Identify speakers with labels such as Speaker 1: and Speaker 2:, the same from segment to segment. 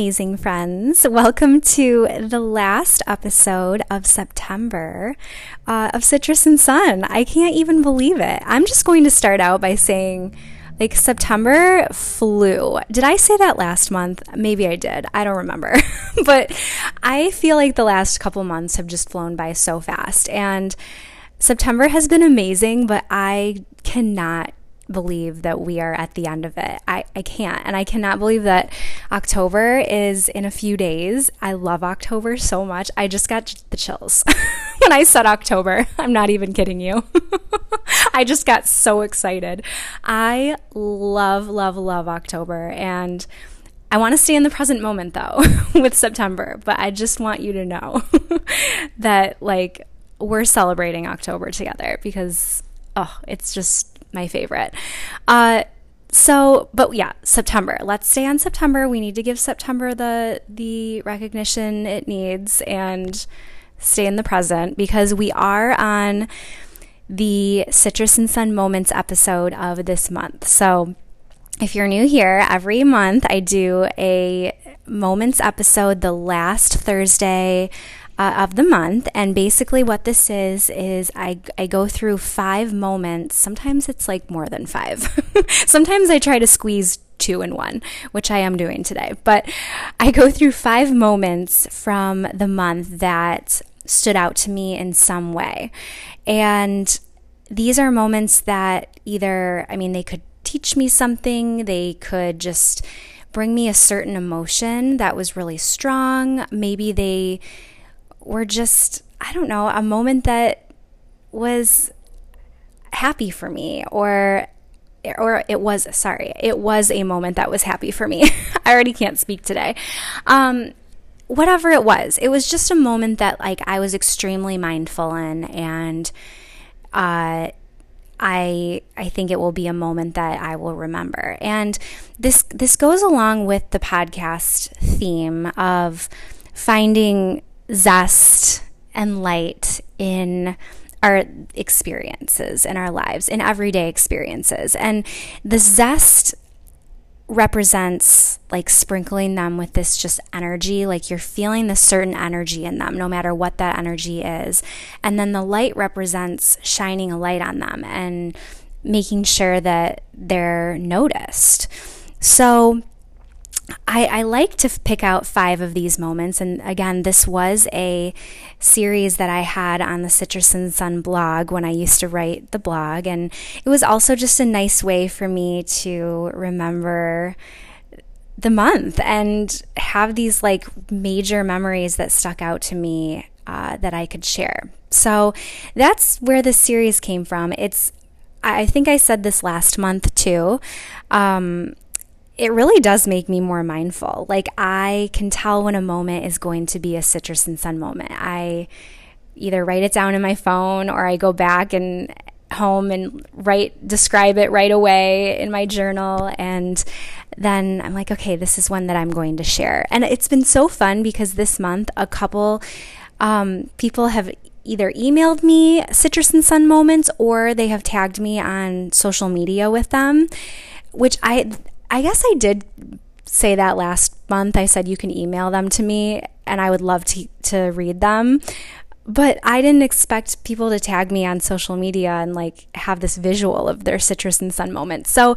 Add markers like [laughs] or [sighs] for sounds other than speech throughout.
Speaker 1: Amazing friends. Welcome to the last episode of September uh, of Citrus and Sun. I can't even believe it. I'm just going to start out by saying, like, September flew. Did I say that last month? Maybe I did. I don't remember. [laughs] but I feel like the last couple months have just flown by so fast. And September has been amazing, but I cannot believe that we are at the end of it. I, I can't. And I cannot believe that October is in a few days. I love October so much. I just got the chills [laughs] when I said October. [laughs] I'm not even kidding you. [laughs] I just got so excited. I love, love, love October. And I want to stay in the present moment though with September, but I just want you to know that like we're celebrating October together because oh, it's just my favorite. Uh, so, but yeah, September. Let's stay on September. We need to give September the the recognition it needs and stay in the present because we are on the Citrus and Sun Moments episode of this month. So, if you're new here, every month I do a Moments episode the last Thursday uh, of the month. And basically, what this is, is I, I go through five moments. Sometimes it's like more than five. [laughs] Sometimes I try to squeeze two in one, which I am doing today. But I go through five moments from the month that stood out to me in some way. And these are moments that either, I mean, they could teach me something, they could just bring me a certain emotion that was really strong. Maybe they were just, I don't know, a moment that was happy for me or or it was sorry it was a moment that was happy for me [laughs] i already can't speak today um, whatever it was it was just a moment that like i was extremely mindful in and uh, I I think it will be a moment that I will remember. And this this goes along with the podcast theme of finding zest and light in our experiences in our lives, in everyday experiences. And the zest represents like sprinkling them with this just energy, like you're feeling this certain energy in them, no matter what that energy is. And then the light represents shining a light on them and making sure that they're noticed. So, I, I, like to pick out five of these moments. And again, this was a series that I had on the Citrus and Sun blog when I used to write the blog. And it was also just a nice way for me to remember the month and have these like major memories that stuck out to me uh, that I could share. So that's where this series came from. It's, I think I said this last month too. Um, it really does make me more mindful. Like I can tell when a moment is going to be a citrus and sun moment. I either write it down in my phone or I go back and home and write describe it right away in my journal and then I'm like okay this is one that I'm going to share and it's been so fun because this month a couple um, people have either emailed me citrus and sun moments or they have tagged me on social media with them which I I guess I did say that last month. I said you can email them to me and I would love to, to read them. But I didn't expect people to tag me on social media and like have this visual of their citrus and sun moment. So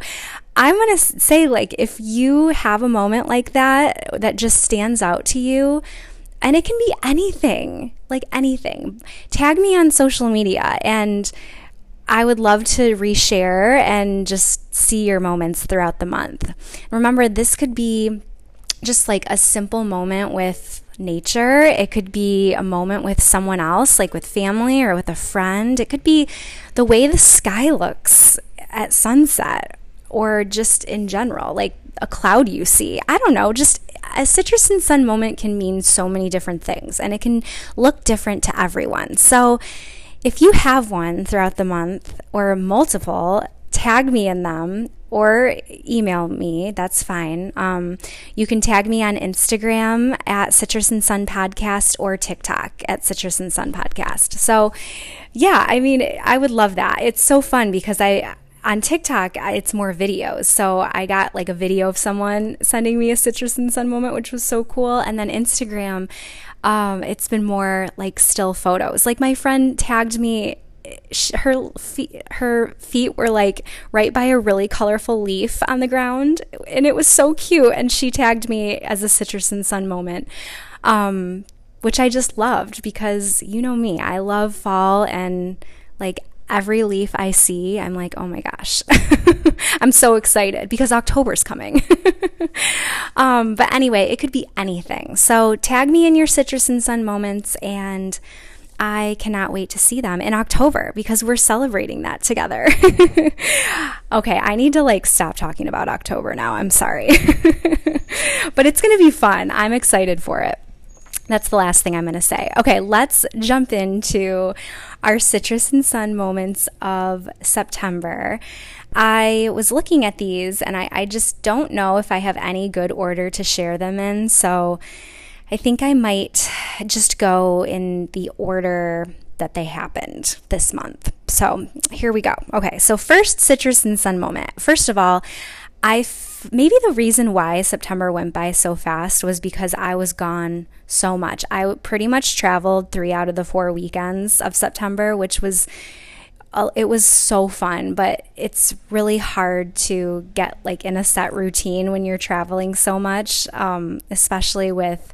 Speaker 1: I'm going to say, like, if you have a moment like that that just stands out to you, and it can be anything, like anything, tag me on social media and I would love to reshare and just see your moments throughout the month. Remember, this could be just like a simple moment with nature. It could be a moment with someone else, like with family or with a friend. It could be the way the sky looks at sunset or just in general, like a cloud you see. I don't know, just a citrus and sun moment can mean so many different things and it can look different to everyone. So, if you have one throughout the month or multiple, tag me in them or email me. That's fine. Um, you can tag me on Instagram at Citrus and Sun Podcast or TikTok at Citrus and Sun Podcast. So, yeah, I mean, I would love that. It's so fun because I on TikTok, it's more videos. So I got like a video of someone sending me a citrus and sun moment, which was so cool. And then Instagram, um, it's been more like still photos. Like my friend tagged me her feet, her feet were like right by a really colorful leaf on the ground, and it was so cute. And she tagged me as a citrus and sun moment, um, which I just loved because you know me, I love fall and like every leaf I see, I'm like, oh my gosh, [laughs] I'm so excited because October's coming. [laughs] um, but anyway, it could be anything. So tag me in your citrus and sun moments and I cannot wait to see them in October because we're celebrating that together. [laughs] okay, I need to like stop talking about October now. I'm sorry. but it's going to be fun. I'm excited for it. That's the last thing I'm going to say. Okay, let's jump into our citrus and sun moments of September. I was looking at these and I, I just don't know if I have any good order to share them in. So, I think I might just go in the order that they happened this month. So here we go. Okay, so first, citrus and sun moment. First of all, I maybe the reason why September went by so fast was because I was gone so much. I pretty much traveled three out of the four weekends of September, which was it was so fun, but it's really hard to get like in a set routine when you're traveling so much, um, especially with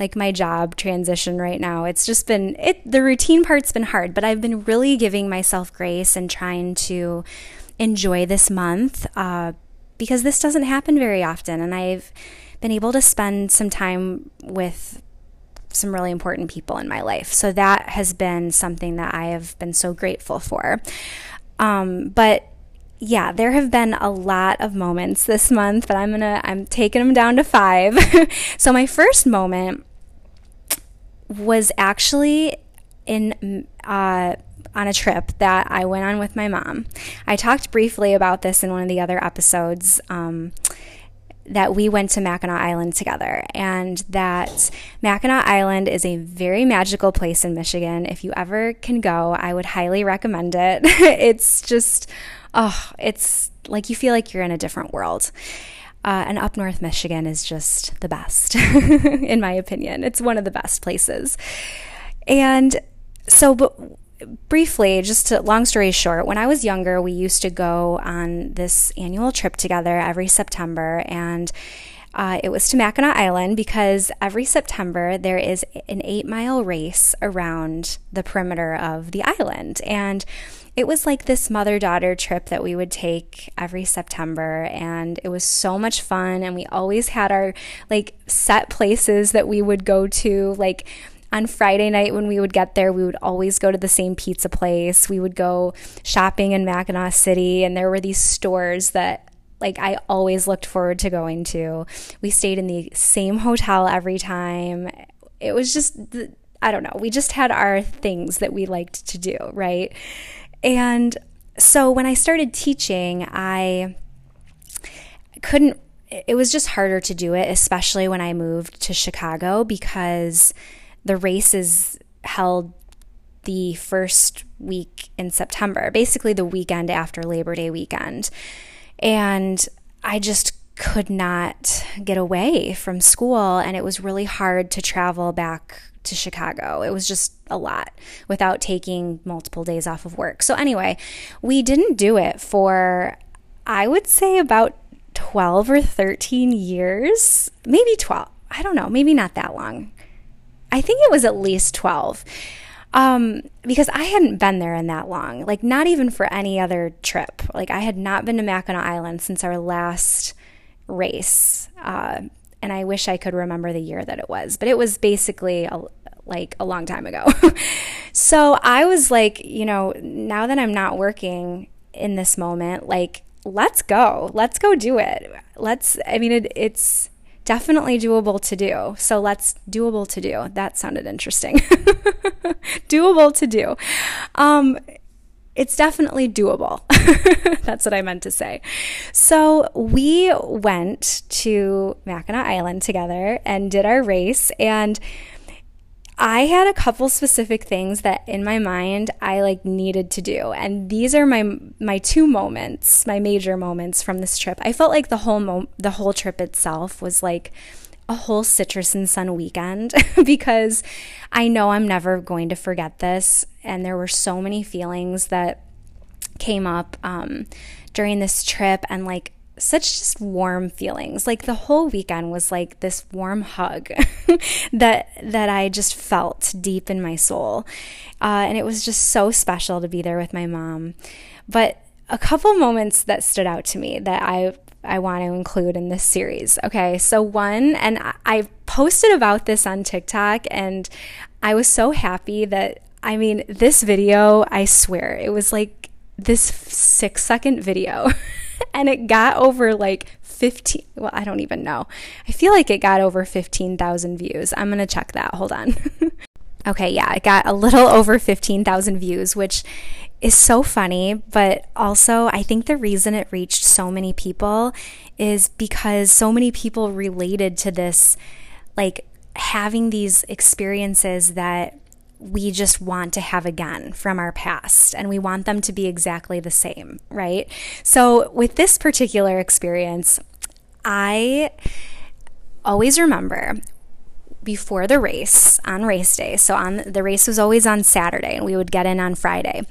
Speaker 1: like my job transition right now. It's just been it the routine part's been hard, but I've been really giving myself grace and trying to enjoy this month uh, because this doesn't happen very often, and I've been able to spend some time with some really important people in my life. So that has been something that I have been so grateful for. Um, but yeah, there have been a lot of moments this month, but I'm gonna I'm taking them down to five. [laughs] so my first moment was actually in uh, on a trip that I went on with my mom. I talked briefly about this in one of the other episodes. Um, that we went to Mackinac Island together, and that Mackinac Island is a very magical place in Michigan. If you ever can go, I would highly recommend it. [laughs] it's just, oh, it's like you feel like you're in a different world. Uh, and up north Michigan is just the best, [laughs] in my opinion. It's one of the best places. And so, but briefly, just to, long story short, when I was younger, we used to go on this annual trip together every September, and uh, it was to Mackinac Island because every September there is an eight mile race around the perimeter of the island. And it was like this mother daughter trip that we would take every September and it was so much fun and we always had our like set places that we would go to like on Friday night when we would get there, we would always go to the same pizza place. We would go shopping in Mackinaw City, and there were these stores that like I always looked forward to going to. We stayed in the same hotel every time. It was just I don't know. We just had our things that we liked to do, right? And so when I started teaching, I couldn't, it was just harder to do it, especially when I moved to Chicago because the race is held the first week in September, basically the weekend after Labor Day weekend. And I just could not get away from school, and it was really hard to travel back to Chicago. It was just a lot without taking multiple days off of work. So, anyway, we didn't do it for, I would say, about 12 or 13 years, maybe 12. I don't know, maybe not that long. I think it was at least 12. Um, because I hadn't been there in that long, like not even for any other trip. Like I had not been to Mackinac Island since our last race. Uh, and I wish I could remember the year that it was, but it was basically a, like a long time ago. [laughs] so I was like, you know, now that I'm not working in this moment, like, let's go. Let's go do it. Let's, I mean, it, it's definitely doable to do. So let's doable to do. That sounded interesting. [laughs] doable to do. Um, it's definitely doable. [laughs] That's what I meant to say. So we went to Mackinac Island together and did our race. And I had a couple specific things that in my mind I like needed to do. And these are my my two moments, my major moments from this trip. I felt like the whole mo- the whole trip itself was like a whole citrus and sun weekend [laughs] because I know I'm never going to forget this and there were so many feelings that came up um, during this trip and like such just warm feelings. Like the whole weekend was like this warm hug [laughs] that that I just felt deep in my soul, uh, and it was just so special to be there with my mom. But a couple moments that stood out to me that I I want to include in this series. Okay, so one, and I posted about this on TikTok, and I was so happy that I mean this video. I swear it was like this six second video. [laughs] and it got over like 15 well i don't even know. I feel like it got over 15000 views. I'm gonna check that. Hold on. [laughs] Okay yeah it got a little [laughs] over 15000 views which is so funny but also i think the reason it reached so many people is because so many people related to this like having these experiences that we just want to have again from our past and we want them to be exactly the same, right? So, with this particular experience, I always remember before the race on race day. So on the race was always on Saturday and we would get in on Friday.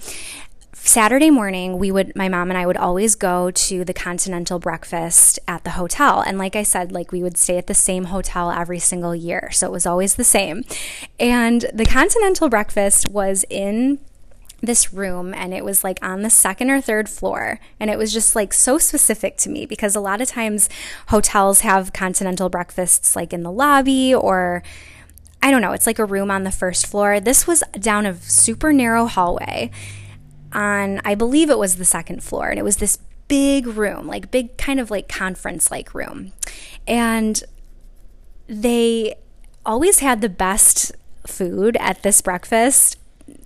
Speaker 1: Saturday morning, we would, my mom and I would always go to the continental breakfast at the hotel. And like I said, like we would stay at the same hotel every single year. So it was always the same. And the continental breakfast was in this room and it was like on the second or third floor and it was just like so specific to me because a lot of times hotels have continental breakfasts like in the lobby or I don't know, it's like a room on the first floor. This was down a super narrow hallway on, I believe it was the second floor, and it was this big room, like big kind of like conference like room. And they always had the best food at this breakfast.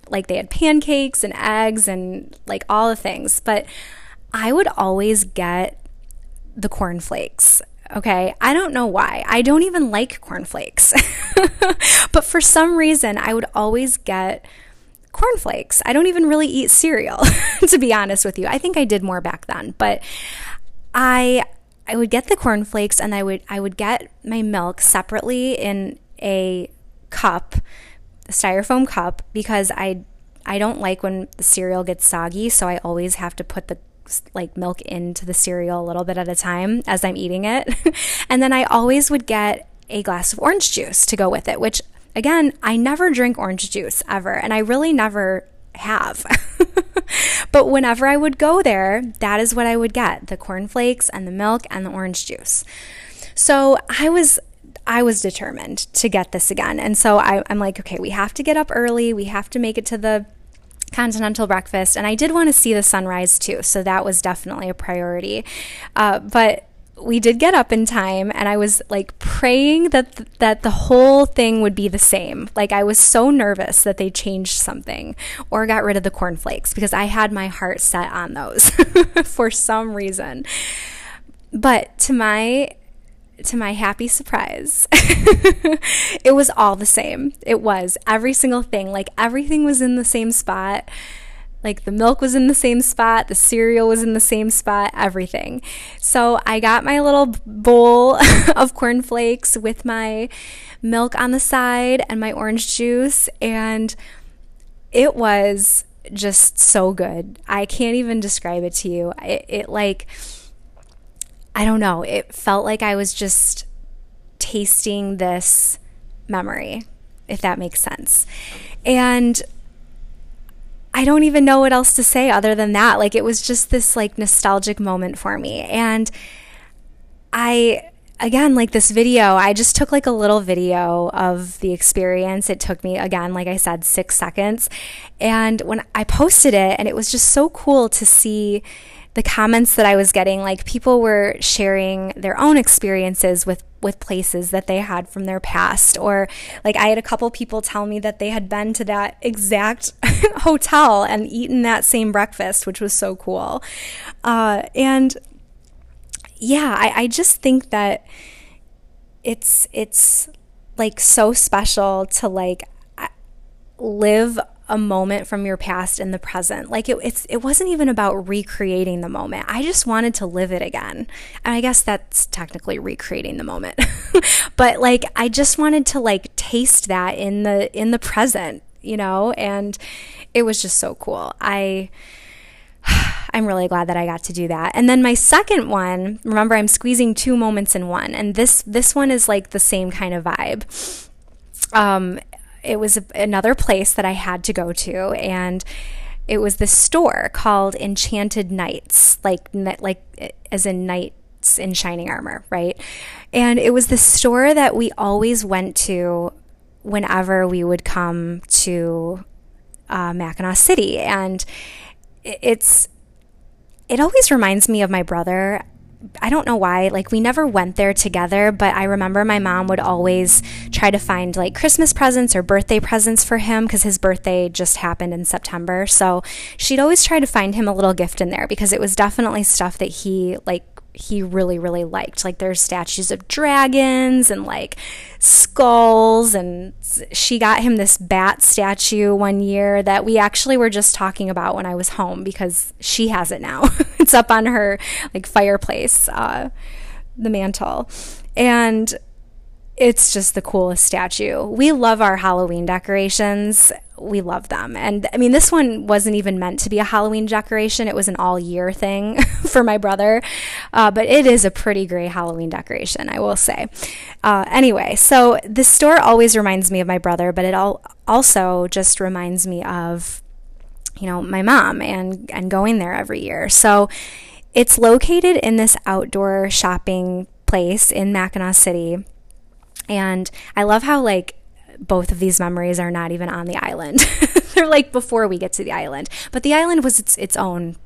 Speaker 1: Like they had pancakes and eggs and like all the things. But I would always get the cornflakes. Okay. I don't know why. I don't even like cornflakes. [laughs] but for some reason, I would always get cornflakes. I don't even really eat cereal, [laughs] to be honest with you. I think I did more back then, but I I would get the cornflakes and I would I would get my milk separately in a cup, a styrofoam cup because I I don't like when the cereal gets soggy, so I always have to put the like milk into the cereal a little bit at a time as I'm eating it. [laughs] and then I always would get a glass of orange juice to go with it, which Again, I never drink orange juice ever, and I really never have. [laughs] but whenever I would go there, that is what I would get the cornflakes and the milk and the orange juice. So I was. I was determined to get this again. And so I, I'm like, okay, we have to get up early. We have to make it to the continental breakfast. And I did want to see the sunrise too. So that was definitely a priority. Uh, but we did get up in time and I was like praying that th- that the whole thing would be the same. Like I was so nervous that they changed something or got rid of the cornflakes because I had my heart set on those [laughs] for some reason. But to my to my happy surprise, [laughs] it was all the same. It was every single thing, like everything was in the same spot. Like the milk was in the same spot, the cereal was in the same spot, everything. So I got my little bowl [laughs] of cornflakes with my milk on the side and my orange juice, and it was just so good. I can't even describe it to you. It, it like, I don't know, it felt like I was just tasting this memory, if that makes sense. And I don't even know what else to say other than that. Like it was just this like nostalgic moment for me. And I again like this video, I just took like a little video of the experience. It took me again like I said 6 seconds. And when I posted it and it was just so cool to see the comments that I was getting, like people were sharing their own experiences with with places that they had from their past or like I had a couple people tell me that they had been to that exact [laughs] hotel and eaten that same breakfast, which was so cool. Uh, and yeah, I, I just think that it's it's like so special to like live a moment from your past in the present. Like it, it's it wasn't even about recreating the moment. I just wanted to live it again. And I guess that's technically recreating the moment. [laughs] but like I just wanted to like taste that in the in the present, you know? And it was just so cool. I [sighs] I'm really glad that I got to do that. And then my second one, remember I'm squeezing two moments in one, and this this one is like the same kind of vibe. Um, it was another place that I had to go to, and it was this store called Enchanted Knights, like like as in knights in shining armor, right? And it was the store that we always went to whenever we would come to uh, Mackinaw City, and it's it always reminds me of my brother. I don't know why. Like, we never went there together, but I remember my mom would always try to find like Christmas presents or birthday presents for him because his birthday just happened in September. So she'd always try to find him a little gift in there because it was definitely stuff that he like he really really liked. Like there's statues of dragons and like skulls and she got him this bat statue one year that we actually were just talking about when I was home because she has it now. [laughs] It's up on her like fireplace uh, the mantle. And it's just the coolest statue. We love our Halloween decorations. We love them. And I mean, this one wasn't even meant to be a Halloween decoration, it was an all year thing [laughs] for my brother. Uh, but it is a pretty great Halloween decoration, I will say. Uh, anyway, so the store always reminds me of my brother, but it all also just reminds me of, you know, my mom and, and going there every year. So it's located in this outdoor shopping place in Mackinaw City and I love how, like, both of these memories are not even on the island. [laughs] They're like before we get to the island. But the island was its, its own,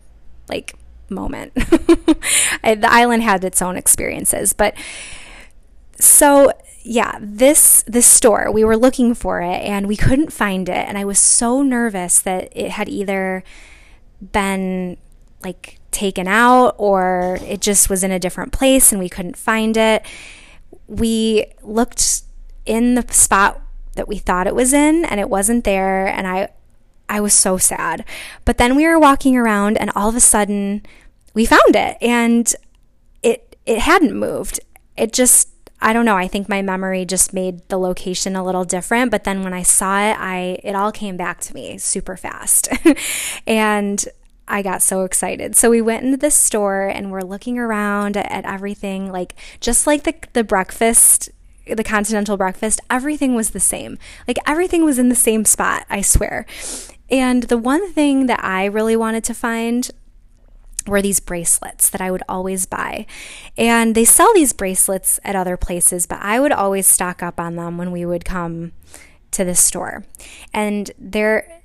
Speaker 1: like, moment. [laughs] the island had its own experiences. But so yeah, this this store, we were looking for it and we couldn't find it and I was so nervous that it had either been like taken out or it just was in a different place and we couldn't find it we looked in the spot that we thought it was in and it wasn't there and I I was so sad. But then we were walking around and all of a sudden we found it and it it hadn't moved. It just I don't know, I think my memory just made the location a little different, but then when I saw it, I it all came back to me super fast. [laughs] and I got so excited. So we went into the store and we're looking around at, everything, like just like the the breakfast, the continental breakfast, everything was the same. Like everything was in the same spot, I swear. And the one thing that I really wanted to find were these bracelets that I would always buy. And they sell these bracelets at other places, but I would always stock up on them when we would come to the store. And they're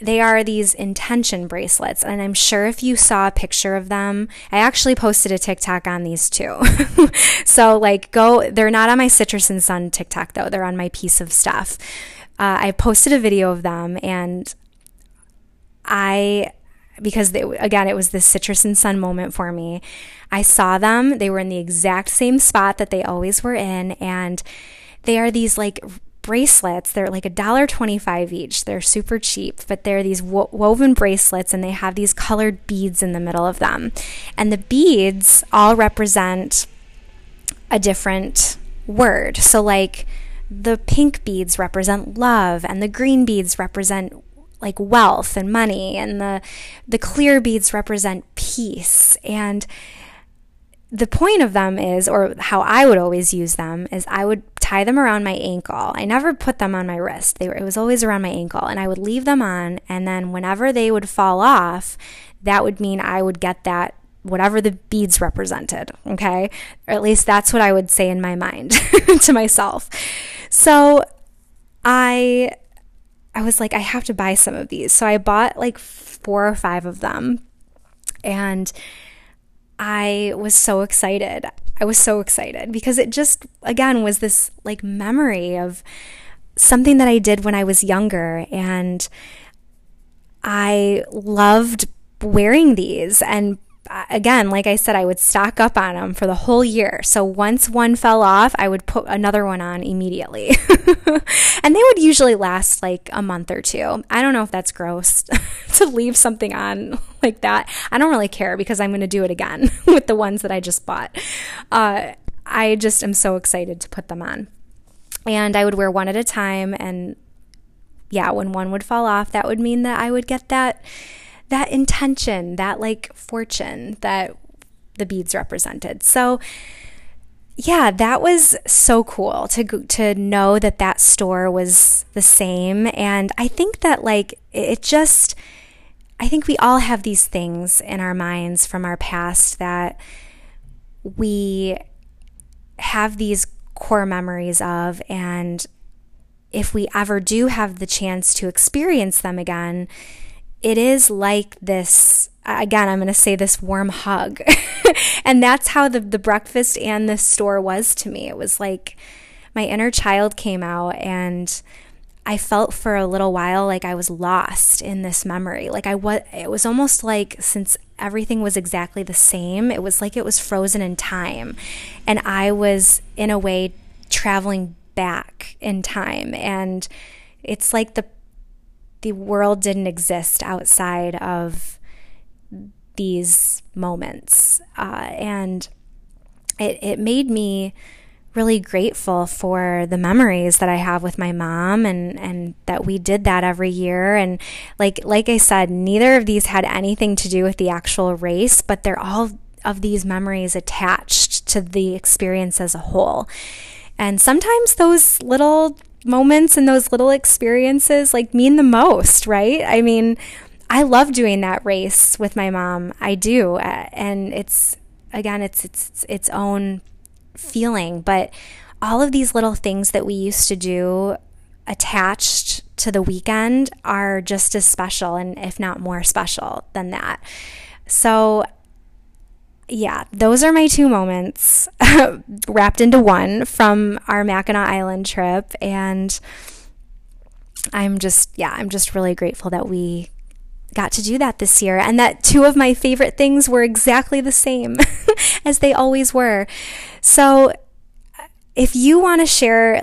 Speaker 1: they are these intention bracelets and i'm sure if you saw a picture of them i actually posted a tiktok on these too. [laughs] So like go they're not on my citrus and sun tiktok though. They're on my piece of stuff. Uh, i posted a video of them and i because they, again it was this citrus and sun moment for me i saw them. They were in the exact same spot that they always were in and they are these like bracelets. They're like a dollar twenty-five each. They're super cheap, but they're these wo- woven bracelets, and they have these colored beads in the middle of them. And the beads all represent a different word. So, like the pink beads represent love, and the green beads represent like wealth and money, and the the clear beads represent peace and the point of them is, or how I would always use them, is I would tie them around my ankle. I never put them on my wrist. They were, it was always around my ankle, and I would leave them on. And then whenever they would fall off, that would mean I would get that whatever the beads represented. Okay, or at least that's what I would say in my mind [laughs] to myself. So I I was like, I have to buy some of these. So I bought like four or five of them, and I was so excited. I was so excited because it just, again, was this like memory of something that I did when I was younger. And I loved wearing these and again, like I said, I would stock up on them for the whole year. So once one fell off, I would put another one on immediately. [laughs] and they would usually last like a month or two. I don't know if that's gross [laughs] to leave something on like that. I don't really care because I'm going to do it again [laughs] with the ones that I just bought. Uh, I just am so excited to put them on. And I would wear one at a time. And yeah, when one would fall off, that would mean that I would get that that intention, that like fortune that the beads represented. So, yeah, that was so cool to to know that that store was the same and I think that like it just I think we all have these things in our minds from our past that we have these core memories of and if we ever do have the chance to experience them again, it is like this again i'm going to say this warm hug. [laughs] And that's how the, the breakfast and the store was to me. It was like my inner child came out and i felt for a little while like i was lost in this memory. Like i was it was almost like since everything was exactly the same it was like it was frozen in time. And i was in a way traveling back in time. And it's like the the world didn't exist outside of these moments. Uh, and it, it made me really grateful for the memories that I have with my mom and, and that we did that every year. And like, like I said, neither of these had anything to do with the actual race, but they're all of these memories attached to the experience as a whole. And sometimes those little moments and those little experiences like mean the most, right? I mean, I love doing that race with my mom. I do. Uh, and it's again, it's it's its own feeling, but all of these little things that we used to do attached to the weekend are just as special and if not more special than that. So yeah, those are my two moments [laughs] wrapped into one from our Mackinac Island trip. And I'm just, yeah, I'm just really grateful that we got to do that this year and that two of my favorite things were exactly the same [laughs] as they always were. So if you want to share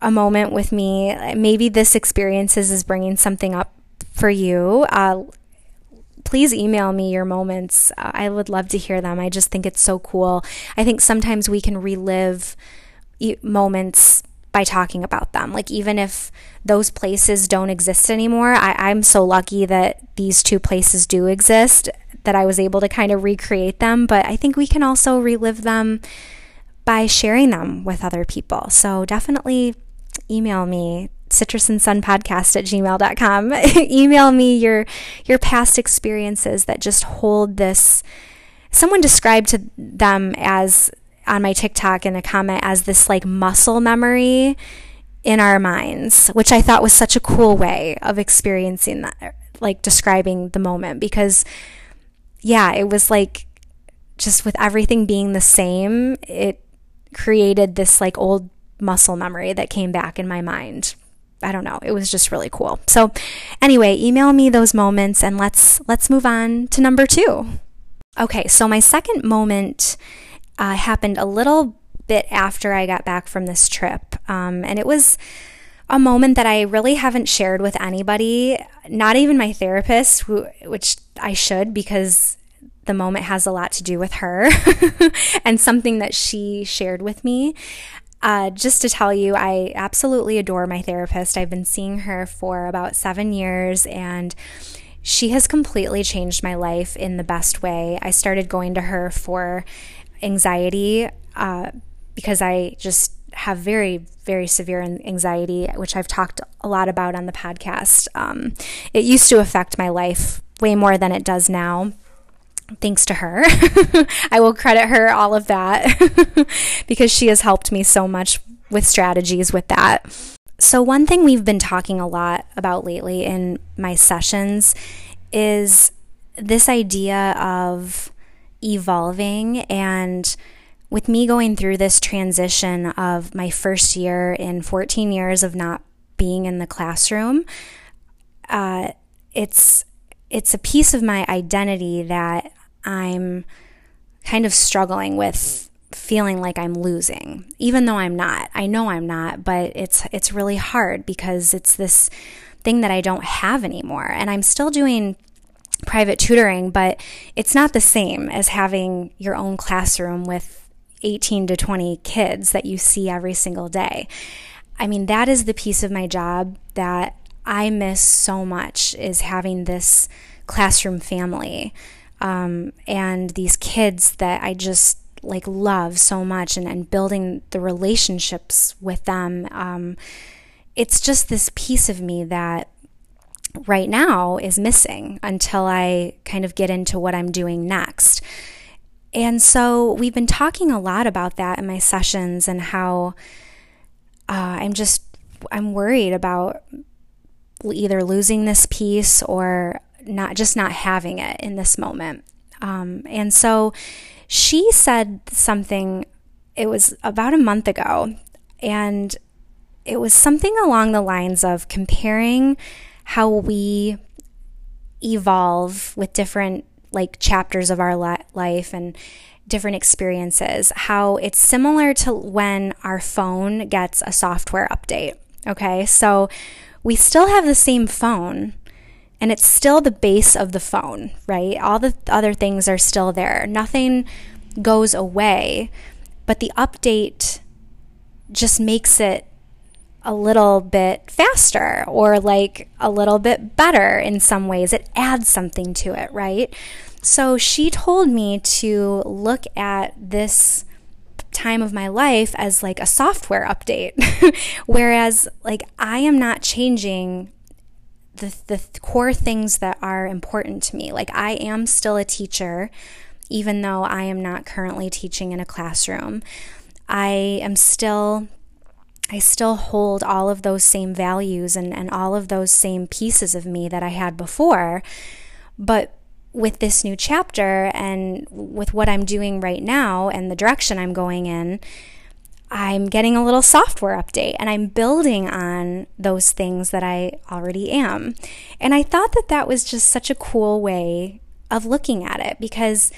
Speaker 1: a moment with me, maybe this experiences is bringing something up for you. Uh, please email me your moments. I would love to hear them. I just think it's so cool. I think sometimes we can relive moments by talking about them. Like, even if those places don't exist anymore, I, am so lucky that these two places do exist, that I was able to kind of recreate them. But I think we can also relive them by sharing them with other people. So, definitely email me citrus and sun podcast at gmail.com. [laughs] Email me your your past experiences that just hold this. Someone described to them as on my TikTok in a comment as this like muscle memory in our minds, which I thought was such a cool way of experiencing that, like describing the moment because, yeah, it was like just with everything being the same, it created this like old muscle memory that came back in my mind I don't know. It was just really cool. So anyway, email me those moments and let's let's move on to number 2. Okay, so my second moment uh, happened a little bit after I got back from this trip. Um, and it was a moment that I really haven't shared with anybody, not even my therapist, who, which I should because the moment has a lot to do with her [laughs] and something that she shared with me. Uh, just to tell you, I absolutely adore my therapist. I've been seeing her for about seven years and she has completely changed my life in the best way. I started going to her for anxiety uh, because I just have very, very severe anxiety, which I've talked a lot about on the podcast. Um, it used to affect my life way more than it does now thanks to her. [laughs] I will credit her all of that [laughs] because she has helped me so much with strategies with that. So, one thing we've been talking a lot about lately in my sessions is this idea of evolving. And with me going through this transition of my first year in 14 years of not being in the classroom, uh, it's it's a piece of my identity that I'm kind of struggling with feeling like I'm losing, even though I'm not. I know I'm not, but it's it's really hard because it's this thing that I don't have anymore. And I'm still doing private tutoring, but it's not the same as having your own classroom with 18 to 20 kids that you see every single day. I mean, that is the piece of my job that I miss so much is having this classroom family um, and these kids that I just like love so much and, and building the relationships with them. Um, it's just this piece of me that right now is missing until I kind of get into what I'm doing next. And so we've been talking a lot about that in my sessions and how uh, I'm just I'm worried about either losing this piece or not just not having it in this moment. Um, and so she said something. It was about a month ago, and it was something along the lines of comparing how we evolve with different like chapters of our life and different experiences, how it's similar to when our phone gets a software update. Okay, so we still have the same phone and it's still the base of the phone, right? All the other things are still there. Nothing goes away, but the update just makes it a little bit faster or like a little bit better in some ways. It adds something to it, right? So she told me to look at this time of my life as like a software update. [laughs] Whereas, like, I am not changing the, the core things that are important to me. Like, I am still a teacher, even though I am not currently teaching in a classroom. I am still I still hold all of those same values and, and all of those same pieces of me that I had before. But with this new chapter and with what I'm doing right now and the direction I'm going in, I'm getting a little software update and I'm building on those things that I already am. And I thought that that was just such a cool way of looking at it because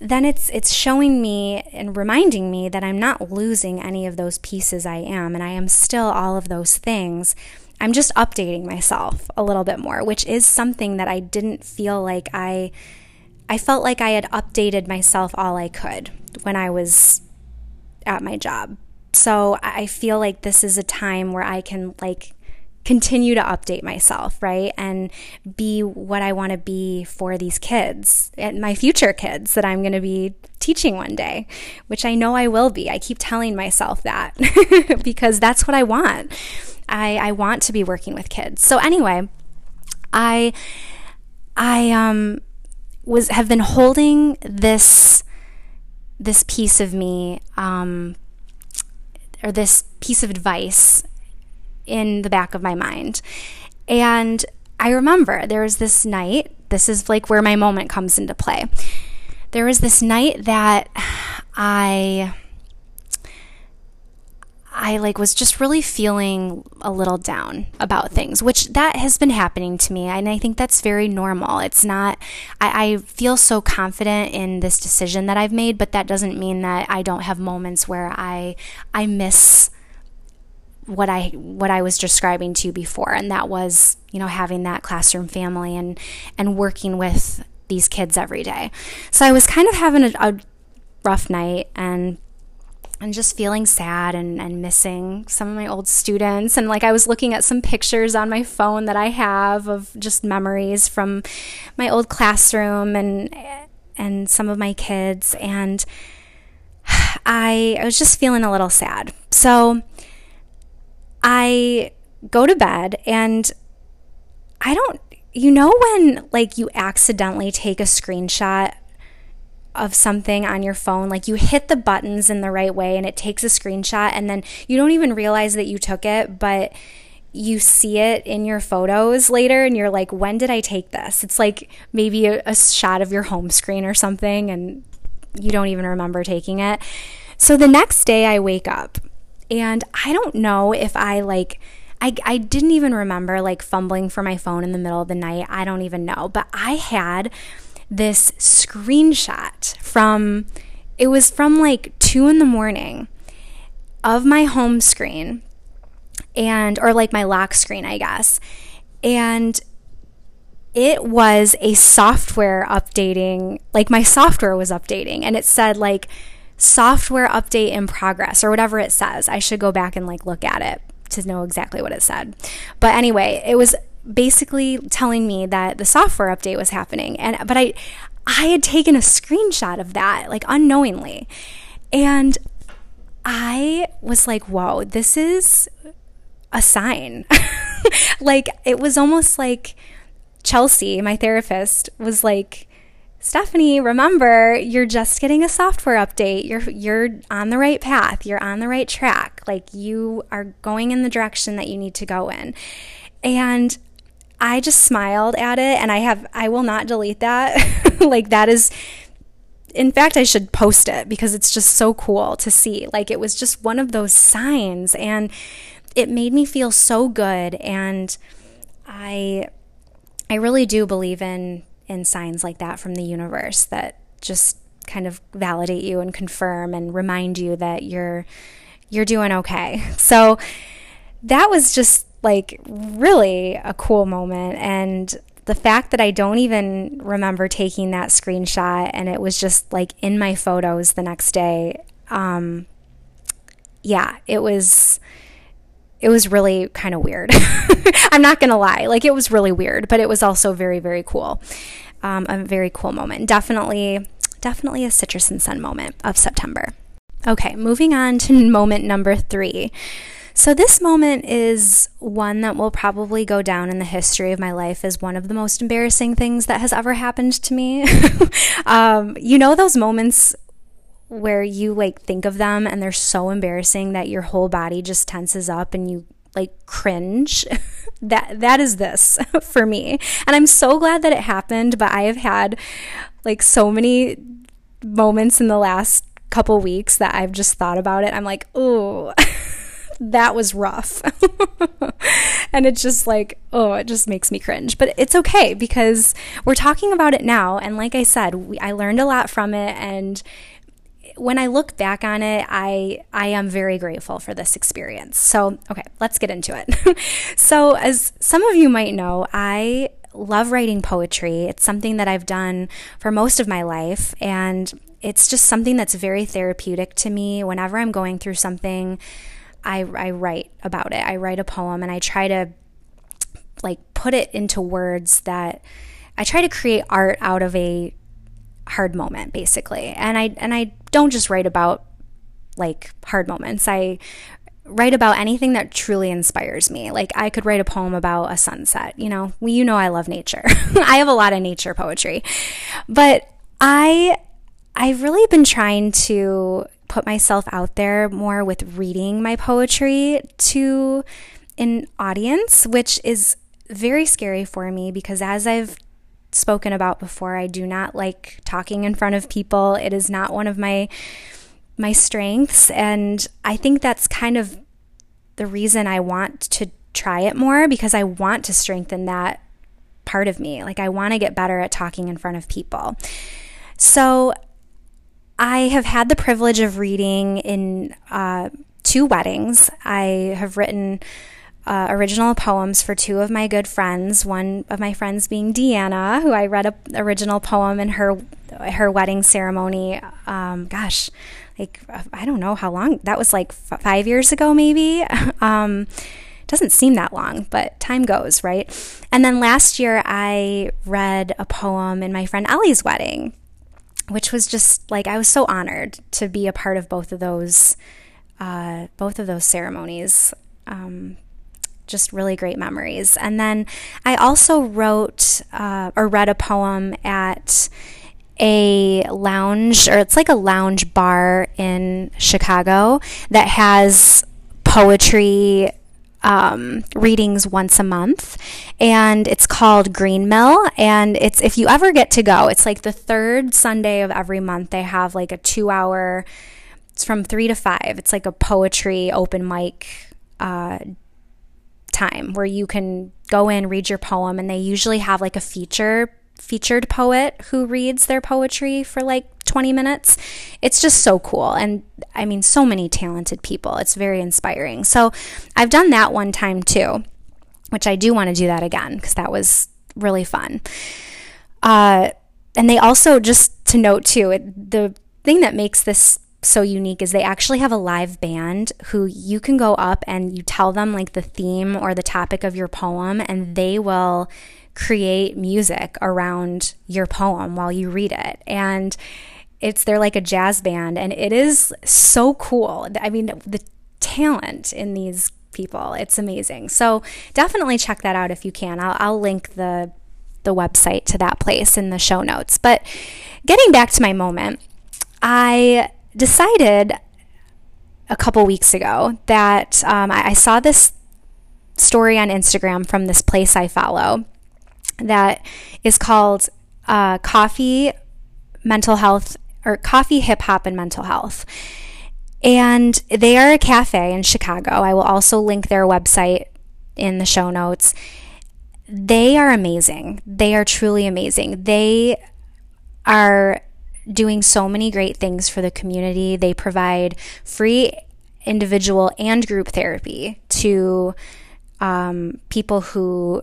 Speaker 1: then it's it's showing me and reminding me that I'm not losing any of those pieces I am and I am still all of those things. I'm just updating myself a little bit more, which is something that I didn't feel like I I felt like I had updated myself all I could when I was at my job. So I feel like this is a time where I can like continue to update myself, right? And be what I want to be for these kids and my future kids that I'm going to be teaching one day, which I know I will be. I keep telling myself that [laughs] because that's what I want. I, I want to be working with kids. So anyway, I I um was have been holding this this piece of me um or this piece of advice in the back of my mind. And I remember there was this night, this is like where my moment comes into play. There was this night that [sighs] I I like was just really feeling a little down about things, which that has been happening to me. And I think that's very normal. It's not, I, I, feel so confident in this decision that I've made, but that doesn't mean that I don't have moments where I, I miss what I what I was describing to you before, and that was you know having that classroom family and and working with these kids every day. So I was kind of having a, a rough night and and just feeling sad and, and missing some of my old students. And like I was looking at some pictures on my phone that I have of just memories from my old classroom and and some of my kids and I I was just feeling a little sad. So I go to bed and I don't, you know, when like you accidentally take a screenshot of something on your phone, like you hit the buttons in the right way and it takes a screenshot, and then you don't even realize that you took it, but you see it in your photos later and you're like, when did I take this? It's like maybe a, a shot of your home screen or something, and you don't even remember taking it. So the next day I wake up and I don't know if I like, I, I didn't even remember like fumbling for my phone in the middle of the night. I don't even know. But I had this screenshot from, it was from like two in the morning of my home screen and, or like my lock screen, I guess. And it was a software updating, like my software was updating, and it said like software update in progress or whatever it says. I should go back and like look at it to know exactly what it said. But anyway, it was basically telling me that the software update was happening and but I I had taken a screenshot of that like unknowingly. And I was like, "Whoa, this is a sign." [laughs] like it was almost like Chelsea, my therapist, was like, Stephanie, remember, you're just getting a software update. You're you're on the right path. You're on the right track. Like you are going in the direction that you need to go in. And I just smiled at it and I have I will not delete that. [laughs] like that is in fact I should post it because it's just so cool to see. Like it was just one of those signs and it made me feel so good and I I really do believe in in signs like that from the universe that just kind of validate you and confirm and remind you that you're you're doing okay. [laughs] So that was just like really a cool moment and the fact that I don't even remember taking that screenshot and it was just like in my photos the next day um yeah, it was it was really kind of weird. [laughs] I'm not going to lie. Like, it was really weird, but it was also very, very cool. Um, a very cool moment. Definitely, definitely a citrus and sun moment of September. Okay, moving on to [laughs] moment number three. So, this moment is one that will probably go down in the history of my life as one of the most embarrassing things that has ever happened to me. [laughs] um, you know, those moments where you like think of them and they're so embarrassing that your whole body just tenses up and you like cringe. [laughs] that that is this [laughs] for me. And I'm so glad that it happened, but I have had like so many moments in the last couple weeks that I've just thought about it. I'm like, "Oh, that was rough." [laughs] and it's just like, "Oh, it just makes me cringe." But it's okay because we're talking about it now and like I said, we, I learned a lot from it and when I look back on it, I I am very grateful for this experience. So, okay, let's get into it. [laughs] so, as some of you might know, I love writing poetry. It's something that I've done for most of my life and it's just something that's very therapeutic to me. Whenever I'm going through something, I I write about it. I write a poem and I try to like put it into words that I try to create art out of a hard moment basically. And I and I don't just write about like hard moments. I write about anything that truly inspires me. Like I could write a poem about a sunset, you know. We you know I love nature. [laughs] I have a lot of nature poetry. But I I've really been trying to put myself out there more with reading my poetry to an audience, which is very scary for me because as I've spoken about before. I do not like talking in front of people. It is not one of my my strengths and I think that's kind of the reason I want to try it more because I want to strengthen that part of me. Like I want to get better at talking in front of people. So I have had the privilege of reading in uh, two weddings. I have written uh, original poems for two of my good friends. One of my friends being Deanna, who I read a original poem in her her wedding ceremony. Um, gosh, like I don't know how long that was. Like f- five years ago, maybe. [laughs] um, doesn't seem that long, but time goes, right? And then last year, I read a poem in my friend Ellie's wedding, which was just like I was so honored to be a part of both of those, uh, both of those ceremonies. Um, just really great memories. And then I also wrote uh, or read a poem at a lounge, or it's like a lounge bar in Chicago that has poetry um, readings once a month, and it's called Green Mill. And it's if you ever get to go, it's like the third Sunday of every month. They have like a two-hour. It's from three to five. It's like a poetry open mic uh, time where you can go in, read your poem, and they usually have like a feature featured poet who reads their poetry for like 20 minutes. It's just so cool. And I mean, so many talented people. It's very inspiring. So I've done that one time too, which I do want to do that again because that was really fun. Uh, and they also, just to note too, it, the thing that makes this so unique is they actually have a live band who you can go up and you tell them like the theme or the topic of your poem and they will create music around your poem while you read it and it's they're like a jazz band and it is so cool. I mean the talent in these people it's amazing. So definitely check that out if you can. I'll, I'll link the the website to that place in the show notes. But getting back to my moment i decided a couple weeks ago that um, I, I saw this story on Instagram from this place I follow that is called uh, Coffee Mental Health or Coffee Hip Hop and Mental Health. And they are a cafe in Chicago. I will also link their website in the show notes. They are amazing. They are truly amazing. They are doing so many great things for the community. They provide free individual and group therapy to um, people who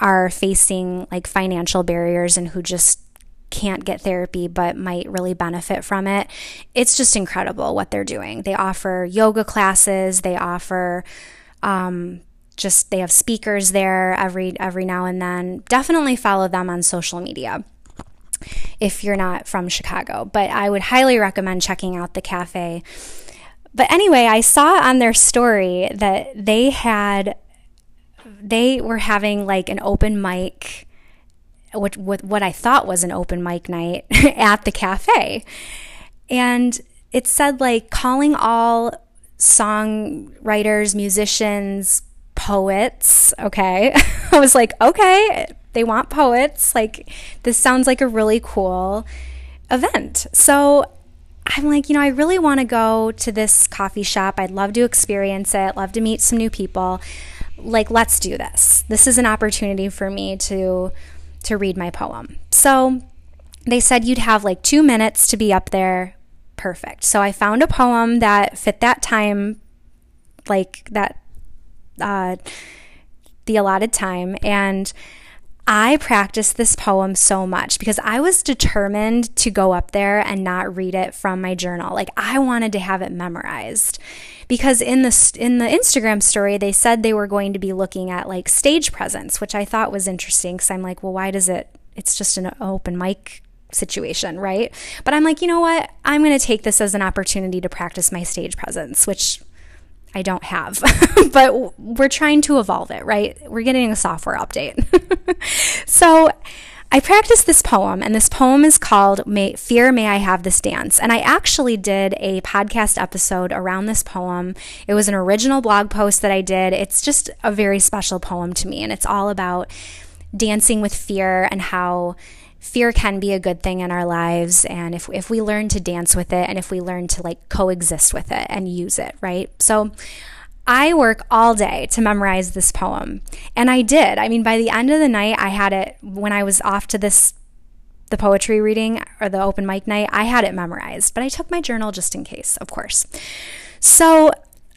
Speaker 1: are facing like financial barriers and who just can't get therapy but might really benefit from it. It's just incredible what they're doing. They offer yoga classes, they offer um, just they have speakers there every every now and then. Definitely follow them on social media if you're not from Chicago. But I would highly recommend checking out the cafe. But anyway, I saw on their story that they had they were having like an open mic what what, what I thought was an open mic night [laughs] at the cafe. And it said like calling all songwriters, musicians, poets, okay? [laughs] I was like, okay, they want poets. Like, this sounds like a really cool event. So I'm like, you know, I really want to go to this coffee shop. I'd love to experience it, love to meet some new people. Like, let's do this. This is an opportunity for me to to read my poem. So they said you'd have like two minutes to be up there. Perfect. So I found a poem that fit that time, like that, uh, the allotted time. And I practiced this poem so much because I was determined to go up there and not read it from my journal. Like I wanted to have it memorized. Because in the in the Instagram story they said they were going to be looking at like stage presence, which I thought was interesting cuz I'm like, well why does it it's just an open mic situation, right? But I'm like, you know what? I'm going to take this as an opportunity to practice my stage presence, which I don't have, [laughs] but we're trying to evolve it, right? We're getting a software update. [laughs] so I practiced this poem, and this poem is called may, Fear May I Have This Dance. And I actually did a podcast episode around this poem. It was an original blog post that I did. It's just a very special poem to me, and it's all about dancing with fear and how fear can be a good thing in our lives. And if, if we learn to dance with it and if we learn to like coexist with it and use it right? So i work all day to memorize this poem. And i did. I mean by the end of the night i had it when i was off to this the poetry reading or the open mic night i had it memorized. But i took my journal just in case of course. So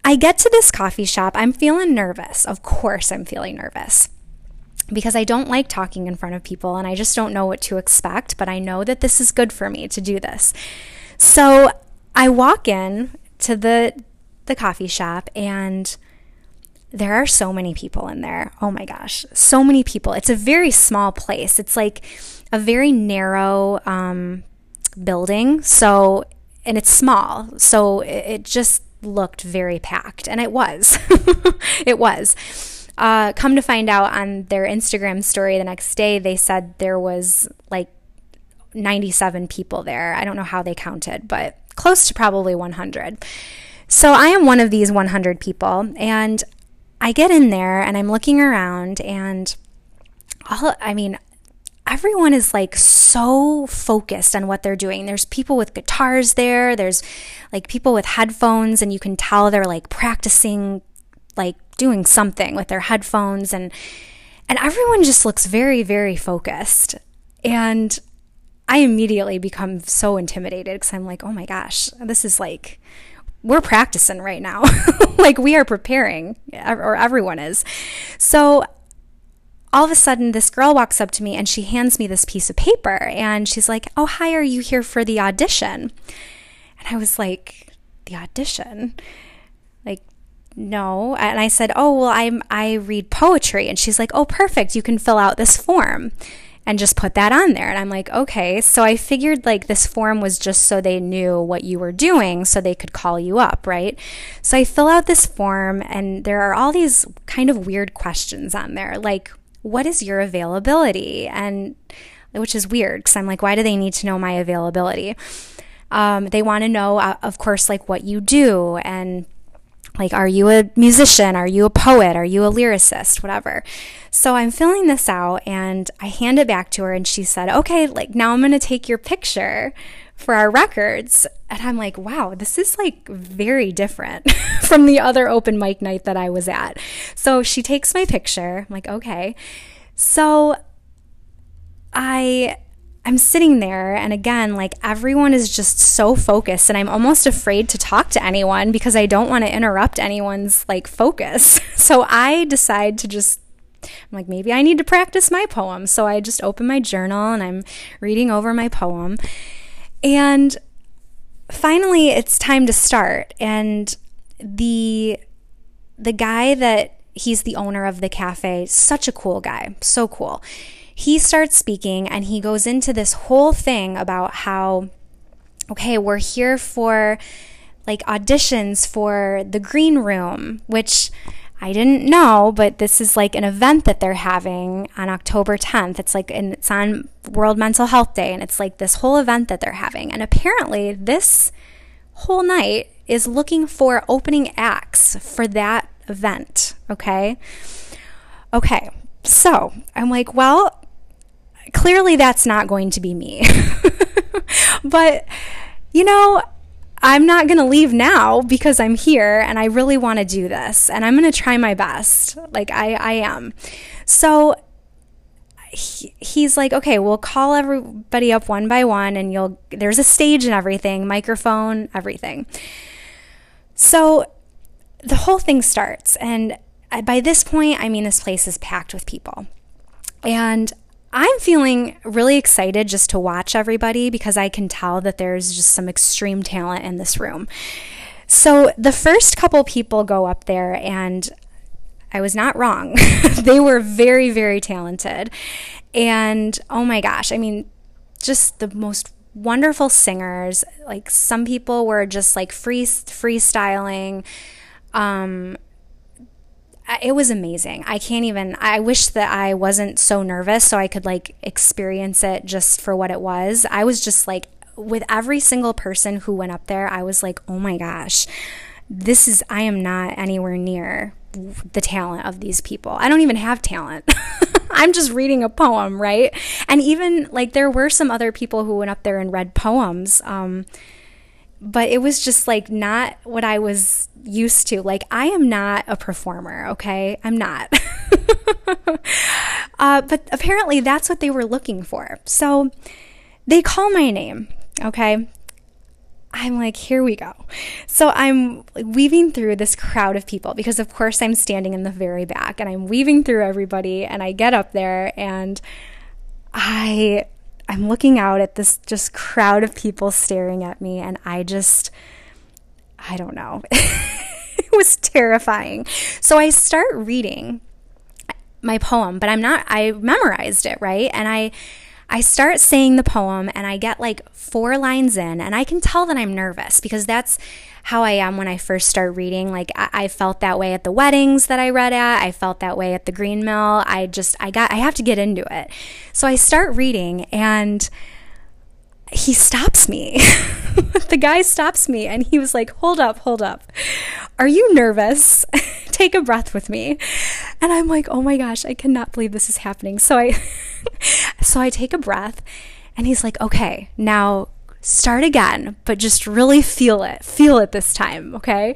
Speaker 1: i get to this coffee shop. I'm feeling nervous. Of course i'm feeling nervous because I don't like talking in front of people and I just don't know what to expect, but I know that this is good for me to do this. So I walk in to the the coffee shop and there are so many people in there. Oh my gosh, so many people. It's a very small place. It's like a very narrow um, building. So, and it's small. So it, it just looked very packed, and it was. [laughs] it was. Uh, come to find out on their Instagram story the next day, they said there was like 97 people there. I don't know how they counted, but close to probably 100. So I am one of these 100 people, and I get in there and I'm looking around, and all I mean, everyone is like so focused on what they're doing. There's people with guitars there, there's like people with headphones, and you can tell they're like practicing like doing something with their headphones and and everyone just looks very very focused And I immediately become so intimidated because I'm like, oh my gosh, this is like, we're practicing right now. [laughs] like we are preparing, or everyone is. So all of a sudden, this girl walks up to me and she hands me this piece of paper and she's like, oh, hi, are you here for the audition? And I was like, the audition? No. And I said, oh, well, I'm, I read poetry. And she's like, oh, perfect. You can fill out this form and just put that on there. And I'm like, okay. So I figured like this form was just so they knew what you were doing so they could call you up, right? So I fill out this form and there are all these kind of weird questions on there. Like, what is your availability? And which is weird because I'm like, why do they need to know my availability? Um, they want to know, uh, of course, like what you do and like, are you a musician? Are you a poet? Are you a lyricist? Whatever. So I'm filling this out and I hand it back to her and she said, okay, like now I'm going to take your picture for our records. And I'm like, wow, this is like very different [laughs] from the other open mic night that I was at. So she takes my picture. I'm like, okay. So I I'm sitting there, and again, like everyone is just so focused, and I'm almost afraid to talk to anyone because I don't want to interrupt anyone's like focus. [laughs] So I decide to just, I'm like, maybe I need to practice my poem. So I just open my journal and I'm reading over my poem. And finally, it's time to start. And the the guy that he's the owner of the cafe, such a cool guy, so cool he starts speaking and he goes into this whole thing about how, okay, we're here for like auditions for the green room, which I didn't know, but this is like an event that they're having on October 10th. It's like, and it's on World Mental Health Day, and it's like this whole event that they're having. And apparently, this whole night is looking for opening acts for that event. Okay. Okay. So I'm like, well, clearly that's not going to be me. [laughs] but, you know, I'm not going to leave now because I'm here and I really want to do this and I'm going to try my best. Like I, I am. So he, he's like, okay, we'll call everybody up one by one and you'll, there's a stage and everything, microphone, everything. So the whole thing starts. And uh, by this point, I mean, this place is packed with people. And I'm feeling really excited just to watch everybody because I can tell that there's just some extreme talent in this room. So the first couple people go up there, and I was not wrong. [laughs] they were very, very talented. And oh my gosh, I mean, just the most wonderful singers. Like some people were just like free freestyling. Um, it was amazing. I can't even, I wish that I wasn't so nervous so I could like experience it just for what it was. I was just like, with every single person who went up there, I was like, oh my gosh, this is, I am not anywhere near the talent of these people. I don't even have talent. [laughs] I'm just reading a poem, right? And even like there were some other people who went up there and read poems. Um, but it was just like not what I was used to. Like, I am not a performer, okay? I'm not. [laughs] uh, but apparently, that's what they were looking for. So they call my name, okay? I'm like, here we go. So I'm weaving through this crowd of people because, of course, I'm standing in the very back and I'm weaving through everybody. And I get up there and I I'm looking out at this just crowd of people staring at me, and I just, I don't know. [laughs] it was terrifying. So I start reading my poem, but I'm not, I memorized it, right? And I, I start saying the poem and I get like four lines in, and I can tell that I'm nervous because that's how I am when I first start reading. Like I, I, felt that way at the weddings that I read at. I felt that way at the Green Mill. I just I got I have to get into it. So I start reading and he stops me. [laughs] the guy stops me and he was like, "Hold up, hold up. Are you nervous? [laughs] Take a breath with me." And I'm like, "Oh my gosh, I cannot believe this is happening." So I [laughs] so I take a breath and he's like, "Okay, now start again, but just really feel it. Feel it this time, okay?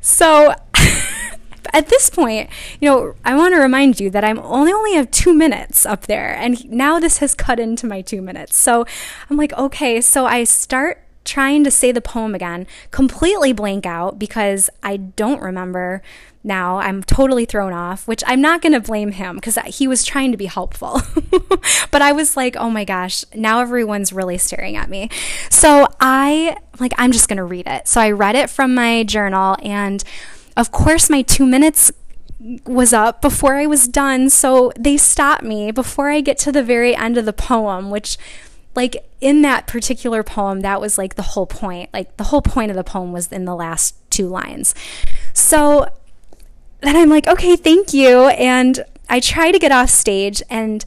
Speaker 1: So [laughs] at this point, you know, I want to remind you that I'm only only have two minutes up there, and now this has cut into my two minutes. So I'm like, okay, so I start trying to say the poem again, completely blank out because I don't remember now. I'm totally thrown off, which I'm not going to blame him because he was trying to be helpful. [laughs] but I was like, oh my gosh, now everyone's really staring at me. So I, like, I'm just going to read it. So I read it from my journal, and of course, my two minutes was up before I was done. So they stopped me before I get to the very end of the poem, which like in that particular poem, that was like the whole point. Like the whole point of the poem was in the last two lines. So then I'm like, okay, thank you. And I try to get off stage and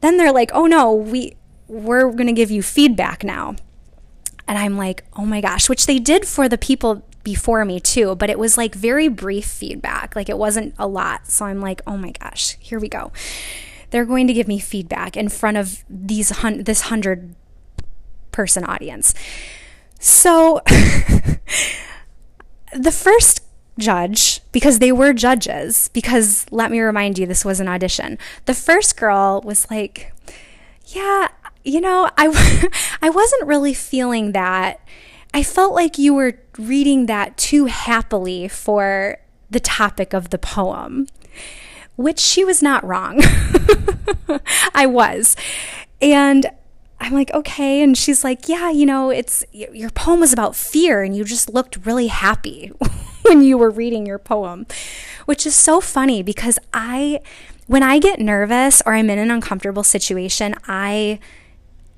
Speaker 1: then they're like, oh no, we we're gonna give you feedback now. And I'm like, oh my gosh, which they did for the people before me too, but it was like very brief feedback. Like it wasn't a lot. So I'm like, oh my gosh, here we go they're going to give me feedback in front of these hun- this 100 person audience. So [laughs] the first judge, because they were judges, because let me remind you, this was an audition. The first girl was like, Yeah, you know, I, [laughs] I wasn't really feeling that. I felt like you were reading that too happily for the topic of the poem which she was not wrong. [laughs] I was. And I'm like, okay. And she's like, yeah, you know, it's your poem was about fear and you just looked really happy [laughs] when you were reading your poem, which is so funny because I, when I get nervous or I'm in an uncomfortable situation, I,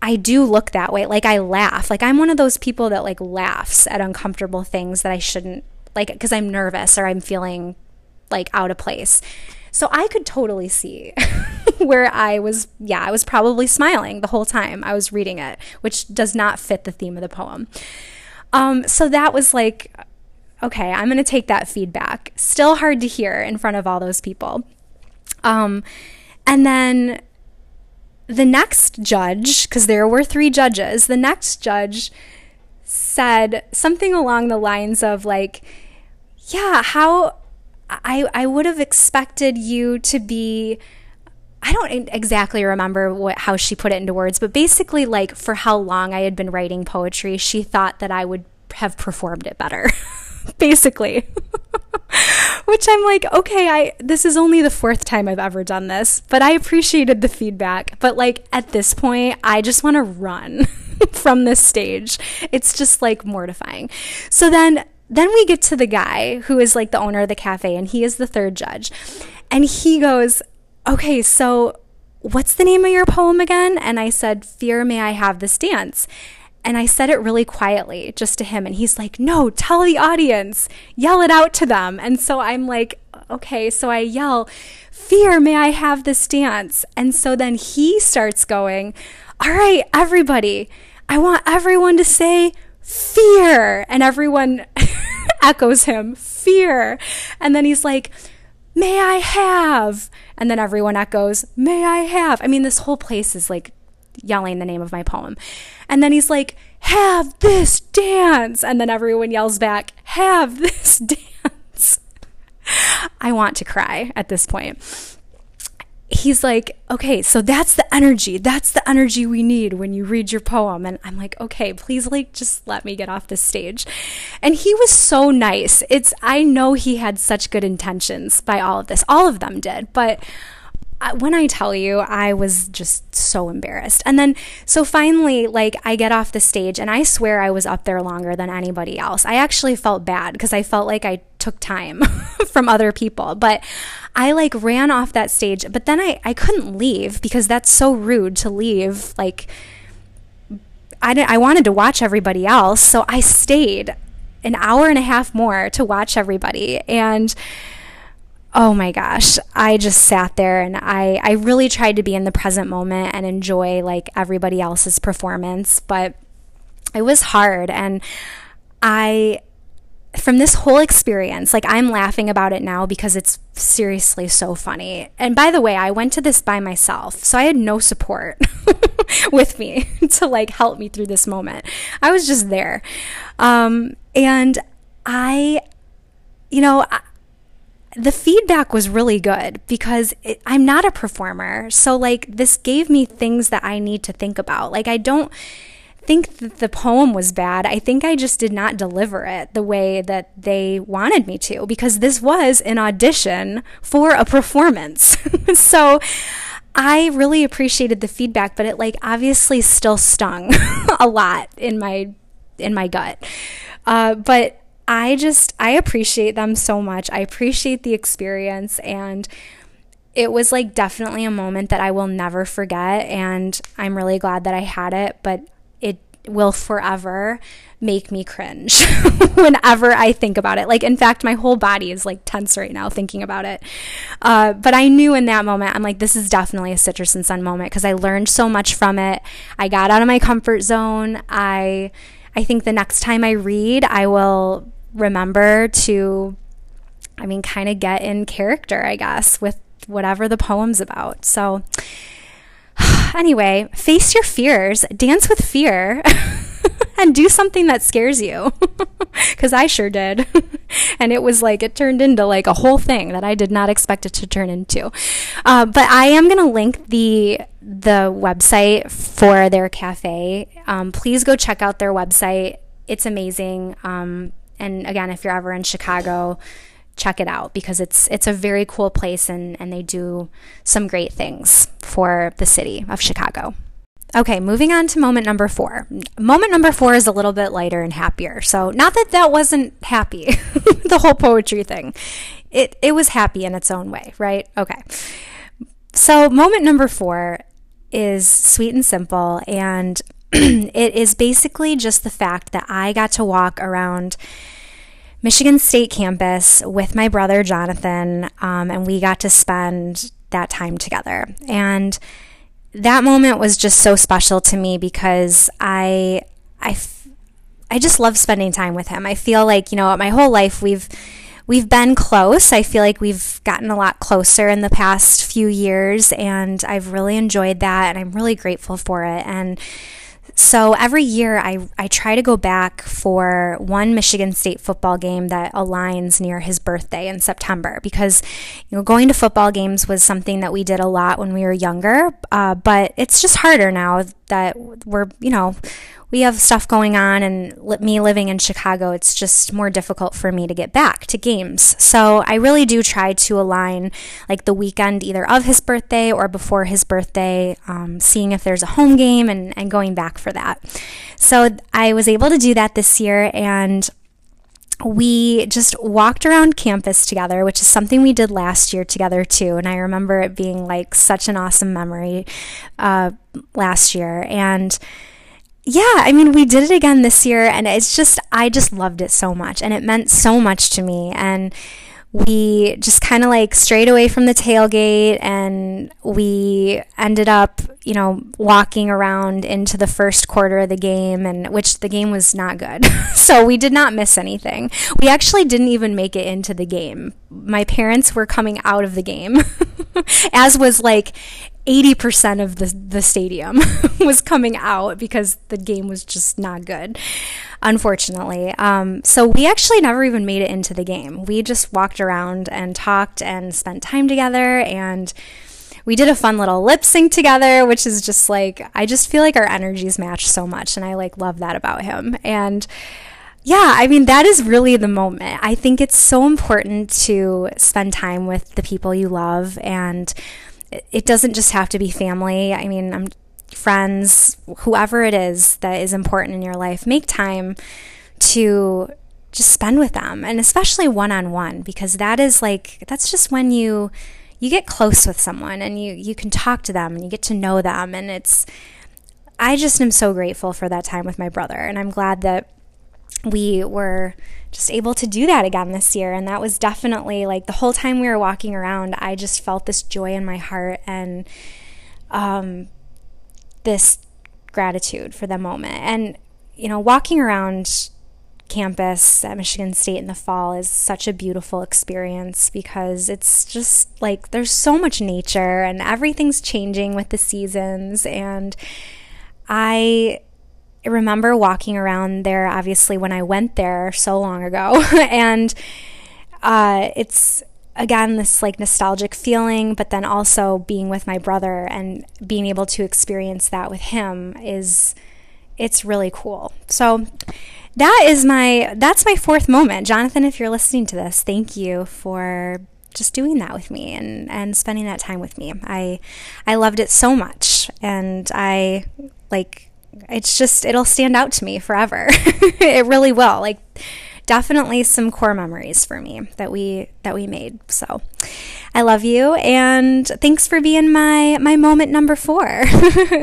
Speaker 1: I do look that way. Like I laugh. Like I'm one of those people that like laughs at uncomfortable things that I shouldn't like because I'm nervous or I'm feeling like out of place. So I could totally see [laughs] where I was, yeah, I was probably smiling the whole time I was reading it, which does not fit the theme of the poem. Um, so that was like, okay, I'm going to take that feedback. Still hard to hear in front of all those people. Um, and then the next judge, because there were three judges, the next judge said something along the lines of, like, yeah, how I, I would have expected you to be I don't exactly remember what how she put it into words, but basically like for how long I had been writing poetry, she thought that I would have performed it better. [laughs] basically. [laughs] Which I'm like, okay, I this is only the fourth time I've ever done this, but I appreciated the feedback. But like at this point, I just want to run [laughs] from this stage. It's just like mortifying. So then then we get to the guy who is like the owner of the cafe, and he is the third judge. And he goes, Okay, so what's the name of your poem again? And I said, Fear May I Have This Dance. And I said it really quietly just to him. And he's like, No, tell the audience, yell it out to them. And so I'm like, Okay, so I yell, Fear, may I have this dance? And so then he starts going, All right, everybody, I want everyone to say fear. And everyone [laughs] echoes him, fear. And then he's like, may I have? And then everyone echoes, may I have? I mean, this whole place is like yelling the name of my poem. And then he's like, have this dance. And then everyone yells back, have this [laughs] dance. I want to cry at this point he's like, okay, so that's the energy. That's the energy we need when you read your poem. And I'm like, okay, please, like, just let me get off this stage. And he was so nice. It's, I know he had such good intentions by all of this. All of them did. But when I tell you, I was just so embarrassed. And then, so finally, like, I get off the stage, and I swear I was up there longer than anybody else. I actually felt bad because I felt like I took time [laughs] from other people. But I like ran off that stage, but then I, I couldn't leave because that's so rude to leave. Like, I, didn't, I wanted to watch everybody else. So I stayed an hour and a half more to watch everybody. And, oh my gosh, I just sat there and I, I really tried to be in the present moment and enjoy like everybody else's performance, but it was hard. And I, from this whole experience, like I'm laughing about it now because it's seriously so funny. And by the way, I went to this by myself, so I had no support [laughs] with me [laughs] to like help me through this moment. I was just there. Um, and I, you know, I, the feedback was really good because it, I'm not a performer. So, like, this gave me things that I need to think about. Like, I don't think that the poem was bad. I think I just did not deliver it the way that they wanted me to because this was an audition for a performance. [laughs] so, I really appreciated the feedback, but it like obviously still stung [laughs] a lot in my in my gut. Uh, but I just, I appreciate them so much. I appreciate the experience. And it was like definitely a moment that I will never forget. And I'm really glad that I had it, but it will forever make me cringe [laughs] whenever I think about it. Like, in fact, my whole body is like tense right now thinking about it. Uh, but I knew in that moment, I'm like, this is definitely a Citrus and Sun moment because I learned so much from it. I got out of my comfort zone. I, I think the next time I read, I will remember to, I mean, kind of get in character, I guess, with whatever the poem's about. So, [sighs] anyway, face your fears, dance with fear, [laughs] and do something that scares you. [laughs] Because I sure did. [laughs] and it was like, it turned into like a whole thing that I did not expect it to turn into. Uh, but I am going to link the the website for their cafe. Um, please go check out their website. It's amazing. Um, and again, if you're ever in Chicago, check it out because it's it's a very cool place and, and they do some great things for the city of Chicago. Okay, moving on to moment number four. Moment number four is a little bit lighter and happier. So, not that that wasn't happy, [laughs] the whole poetry thing. It, it was happy in its own way, right? Okay. So, moment number four is sweet and simple. And [clears throat] it is basically just the fact that I got to walk around Michigan State campus with my brother Jonathan, um, and we got to spend that time together. And that moment was just so special to me because I, I, I just love spending time with him. I feel like you know, my whole life we've we've been close. I feel like we've gotten a lot closer in the past few years, and I've really enjoyed that, and I'm really grateful for it. And so every year I, I try to go back for one Michigan State football game that aligns near his birthday in September because you know going to football games was something that we did a lot when we were younger, uh, but it's just harder now that we're you know we have stuff going on, and me living in Chicago, it's just more difficult for me to get back to games. So I really do try to align like the weekend either of his birthday or before his birthday, um, seeing if there's a home game and, and going back for that. So I was able to do that this year, and we just walked around campus together, which is something we did last year together too. And I remember it being like such an awesome memory uh, last year. And yeah, I mean, we did it again this year, and it's just, I just loved it so much, and it meant so much to me. And we just kind of like strayed away from the tailgate, and we ended up, you know, walking around into the first quarter of the game, and which the game was not good. [laughs] so we did not miss anything. We actually didn't even make it into the game. My parents were coming out of the game, [laughs] as was like 80% of the, the stadium [laughs] was coming out because the game was just not good, unfortunately. Um, so we actually never even made it into the game. We just walked around and talked and spent time together and we did a fun little lip sync together, which is just like, I just feel like our energies match so much. And I like love that about him. And yeah, I mean, that is really the moment. I think it's so important to spend time with the people you love and it doesn't just have to be family. I mean, I'm friends, whoever it is that is important in your life, make time to just spend with them and especially one on one because that is like that's just when you you get close with someone and you you can talk to them and you get to know them and it's I just am so grateful for that time with my brother and I'm glad that we were just able to do that again this year. And that was definitely like the whole time we were walking around, I just felt this joy in my heart and um, this gratitude for the moment. And, you know, walking around campus at Michigan State in the fall is such a beautiful experience because it's just like there's so much nature and everything's changing with the seasons. And I I remember walking around there, obviously, when I went there so long ago. [laughs] and uh, it's again, this like nostalgic feeling, but then also being with my brother and being able to experience that with him is it's really cool. So that is my that's my fourth moment. Jonathan, if you're listening to this, thank you for just doing that with me and, and spending that time with me. I I loved it so much and I like it's just it'll stand out to me forever. [laughs] it really will. Like definitely some core memories for me that we that we made. So I love you and thanks for being my my moment number 4.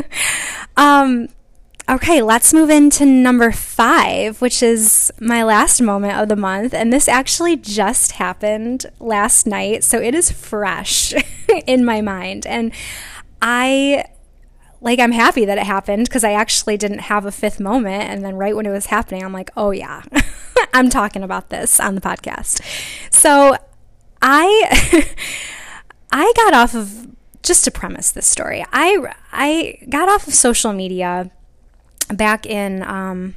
Speaker 1: [laughs] um Okay, let's move into number five, which is my last moment of the month. And this actually just happened last night. So it is fresh [laughs] in my mind. And I, like, I'm happy that it happened because I actually didn't have a fifth moment. And then right when it was happening, I'm like, oh, yeah, [laughs] I'm talking about this on the podcast. So I, [laughs] I got off of, just to premise this story, I, I got off of social media back in, um,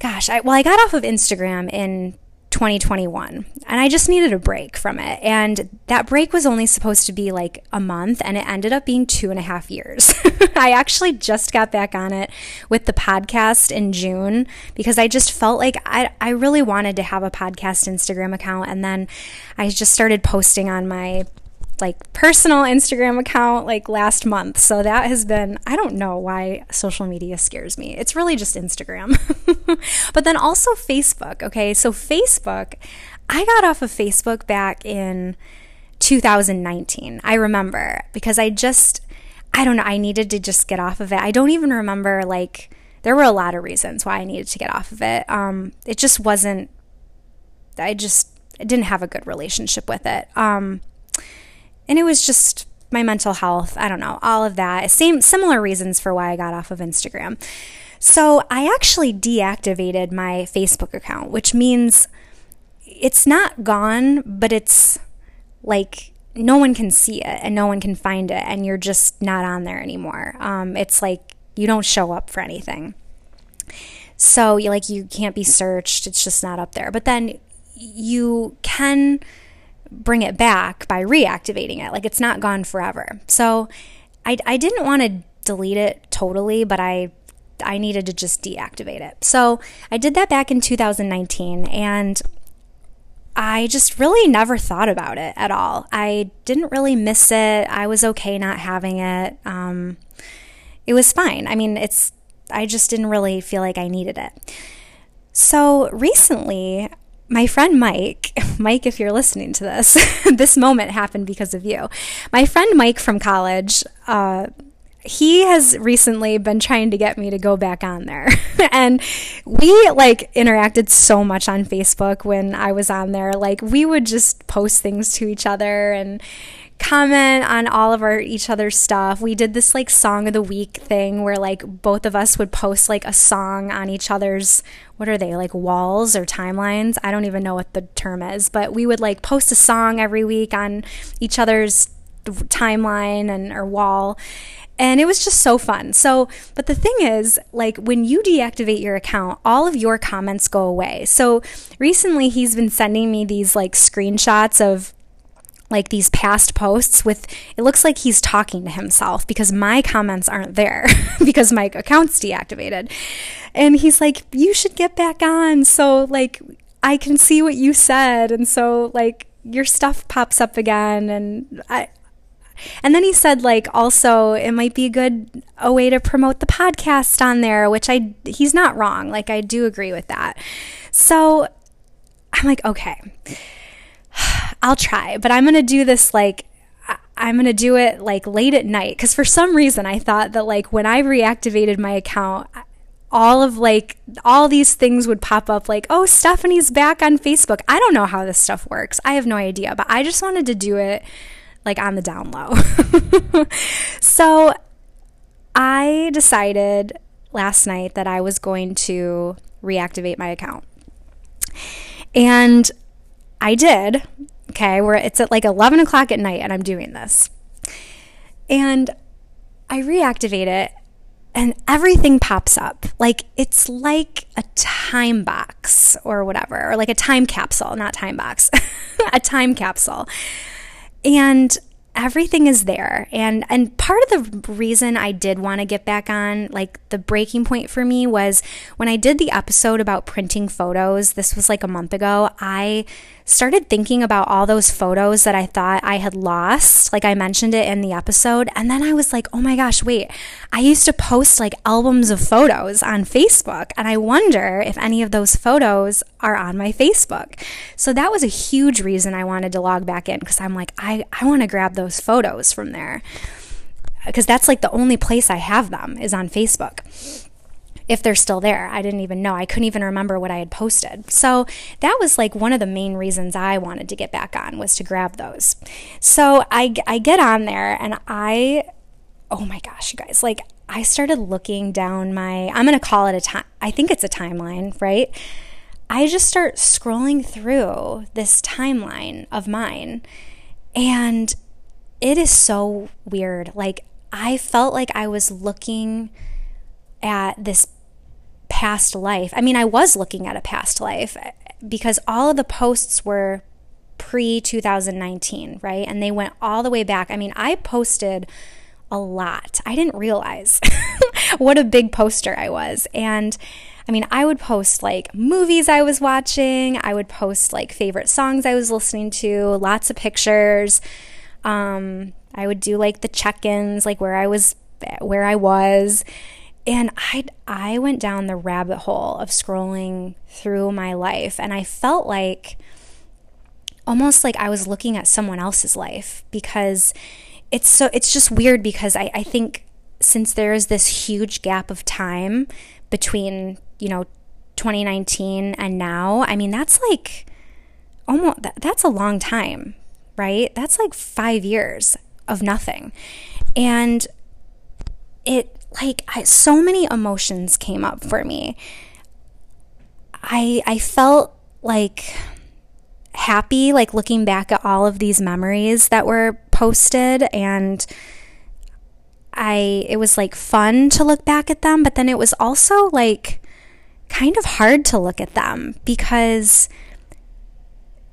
Speaker 1: gosh, I, well, I got off of Instagram in 2021 and I just needed a break from it. And that break was only supposed to be like a month and it ended up being two and a half years. [laughs] I actually just got back on it with the podcast in June because I just felt like I, I really wanted to have a podcast Instagram account. And then I just started posting on my like personal Instagram account like last month. So that has been I don't know why social media scares me. It's really just Instagram. [laughs] but then also Facebook, okay? So Facebook, I got off of Facebook back in 2019. I remember because I just I don't know, I needed to just get off of it. I don't even remember like there were a lot of reasons why I needed to get off of it. Um it just wasn't I just didn't have a good relationship with it. Um and it was just my mental health. I don't know, all of that. Same, similar reasons for why I got off of Instagram. So I actually deactivated my Facebook account, which means it's not gone, but it's like no one can see it and no one can find it, and you're just not on there anymore. Um, it's like you don't show up for anything. So you like you can't be searched. It's just not up there. But then you can bring it back by reactivating it. Like it's not gone forever. So I, I didn't want to delete it totally, but I I needed to just deactivate it. So I did that back in 2019 and I just really never thought about it at all. I didn't really miss it. I was okay not having it. Um, it was fine. I mean, it's, I just didn't really feel like I needed it. So recently, my friend Mike, [laughs] Mike, if you're listening to this, [laughs] this moment happened because of you. My friend Mike from college, uh, he has recently been trying to get me to go back on there. [laughs] and we like interacted so much on Facebook when I was on there. Like we would just post things to each other and comment on all of our each other's stuff. We did this like song of the week thing where like both of us would post like a song on each other's what are they like walls or timelines? I don't even know what the term is, but we would like post a song every week on each other's timeline and or wall. And it was just so fun. So, but the thing is, like when you deactivate your account, all of your comments go away. So, recently he's been sending me these like screenshots of like these past posts with it looks like he's talking to himself because my comments aren't there [laughs] because my account's deactivated. And he's like, "You should get back on so like I can see what you said and so like your stuff pops up again and I and then he said like also it might be a good a way to promote the podcast on there, which I he's not wrong. Like I do agree with that. So I'm like, okay [sighs] I'll try, but I'm going to do this like I'm going to do it like late at night cuz for some reason I thought that like when I reactivated my account all of like all these things would pop up like oh Stephanie's back on Facebook. I don't know how this stuff works. I have no idea, but I just wanted to do it like on the down low. [laughs] so I decided last night that I was going to reactivate my account. And I did Okay, where it's at like 11 o'clock at night and I'm doing this. And I reactivate it. and everything pops up. Like it's like a time box or whatever, or like a time capsule, not time box, [laughs] a time capsule. And everything is there and and part of the reason I did want to get back on like the breaking point for me was when I did the episode about printing photos this was like a month ago I started thinking about all those photos that I thought I had lost. Like I mentioned it in the episode. And then I was like, oh my gosh, wait, I used to post like albums of photos on Facebook. And I wonder if any of those photos are on my Facebook. So that was a huge reason I wanted to log back in because I'm like, I, I want to grab those photos from there. Because that's like the only place I have them is on Facebook if they're still there. I didn't even know. I couldn't even remember what I had posted. So that was like one of the main reasons I wanted to get back on was to grab those. So I, I get on there and I, oh my gosh, you guys, like I started looking down my, I'm going to call it a time, I think it's a timeline, right? I just start scrolling through this timeline of mine and it is so weird. Like, I felt like I was looking at this past life. I mean, I was looking at a past life because all of the posts were pre 2019, right? And they went all the way back. I mean, I posted a lot. I didn't realize [laughs] what a big poster I was. And I mean, I would post like movies I was watching, I would post like favorite songs I was listening to, lots of pictures. Um, I would do like the check ins, like where I was, where I was. And I I went down the rabbit hole of scrolling through my life and I felt like almost like I was looking at someone else's life because it's so it's just weird because I, I think since there is this huge gap of time between, you know, 2019 and now, I mean that's like almost that's a long time, right? That's like 5 years of nothing. And it like I, so many emotions came up for me. I I felt like happy like looking back at all of these memories that were posted and I it was like fun to look back at them, but then it was also like kind of hard to look at them because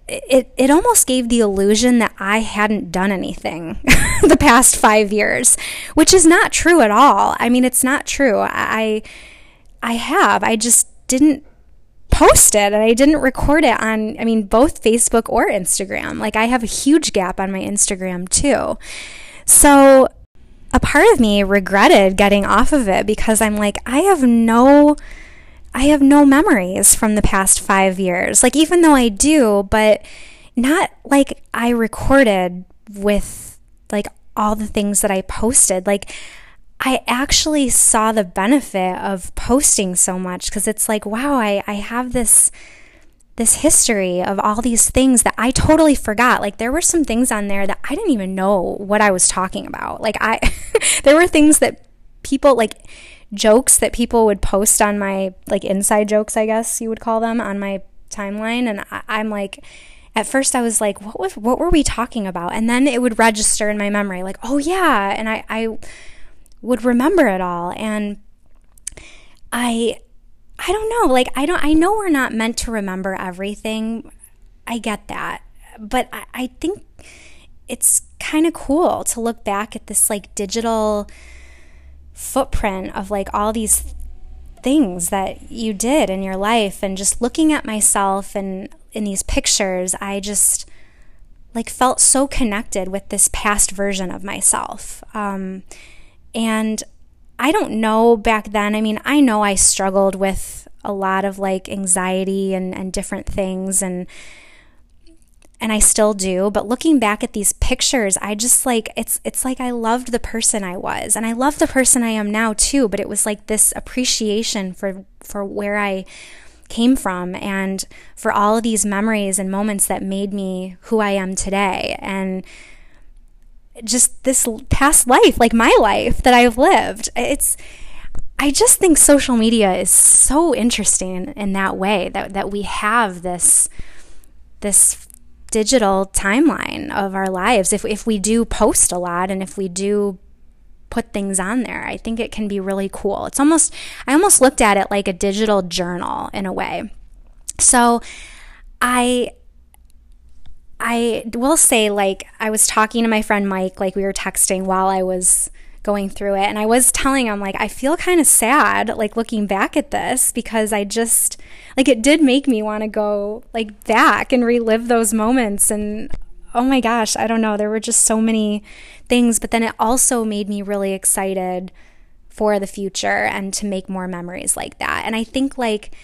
Speaker 1: it, it almost gave the illusion that I hadn't done anything [laughs] the past five years, which is not true at all. I mean, it's not true. I, I have. I just didn't post it and I didn't record it on, I mean, both Facebook or Instagram. Like, I have a huge gap on my Instagram too. So, a part of me regretted getting off of it because I'm like, I have no I have no memories from the past five years. Like, even though I do, but not like I recorded with like all the things that I posted. Like, I actually saw the benefit of posting so much because it's like, wow, I, I have this this history of all these things that I totally forgot. Like there were some things on there that I didn't even know what I was talking about. Like I [laughs] there were things that people like jokes that people would post on my like inside jokes, I guess you would call them, on my timeline, and I, I'm like. At first, I was like, "What was? What were we talking about?" And then it would register in my memory, like, "Oh yeah," and I, I would remember it all. And I, I don't know. Like, I don't. I know we're not meant to remember everything. I get that, but I, I think it's kind of cool to look back at this like digital footprint of like all these things that you did in your life. And just looking at myself and in these pictures i just like felt so connected with this past version of myself. Um, and i don't know back then. I mean i know i struggled with a lot of like anxiety and, and different things. And and I still do, but looking back at these pictures, I just like it's it's like I loved the person I was and I love the person I am now too, but it was like this appreciation for for where I came from and for all of these memories and moments that made me who I am today and just this past life, like my life that I've lived. It's I just think social media is so interesting in that way that that we have this this digital timeline of our lives if, if we do post a lot and if we do put things on there. I think it can be really cool. It's almost, I almost looked at it like a digital journal in a way. So I, I will say, like, I was talking to my friend Mike, like, we were texting while I was going through it. And I was telling him, like, I feel kind of sad, like, looking back at this because I just, like, it did make me want to go, like, back and relive those moments. And oh my gosh, I don't know. There were just so many things. But then it also made me really excited for the future and to make more memories like that. And I think, like,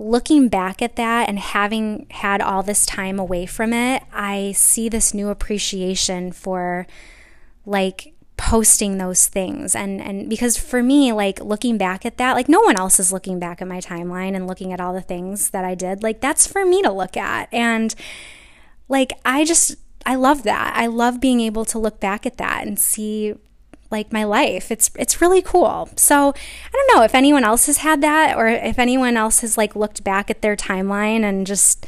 Speaker 1: looking back at that and having had all this time away from it, I see this new appreciation for like posting those things and and because for me like looking back at that like no one else is looking back at my timeline and looking at all the things that I did like that's for me to look at and like I just I love that. I love being able to look back at that and see like my life. It's it's really cool. So I don't know if anyone else has had that or if anyone else has like looked back at their timeline and just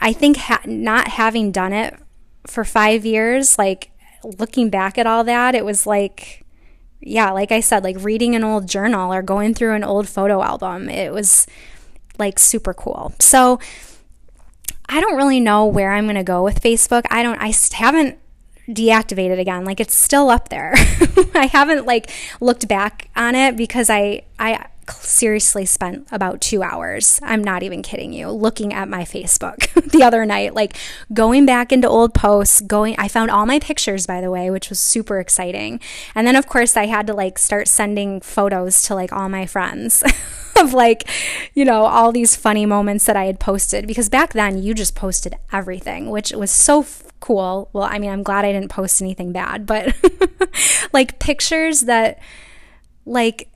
Speaker 1: I think ha- not having done it for 5 years like looking back at all that it was like yeah, like I said like reading an old journal or going through an old photo album. It was like super cool. So I don't really know where I'm going to go with Facebook. I don't I haven't deactivated again. Like it's still up there. [laughs] I haven't like looked back on it because I I seriously spent about 2 hours. I'm not even kidding you, looking at my Facebook [laughs] the other night, like going back into old posts, going I found all my pictures by the way, which was super exciting. And then of course I had to like start sending photos to like all my friends. [laughs] of like, you know, all these funny moments that I had posted because back then you just posted everything, which was so cool. Well, I mean, I'm glad I didn't post anything bad, but [laughs] like pictures that, like,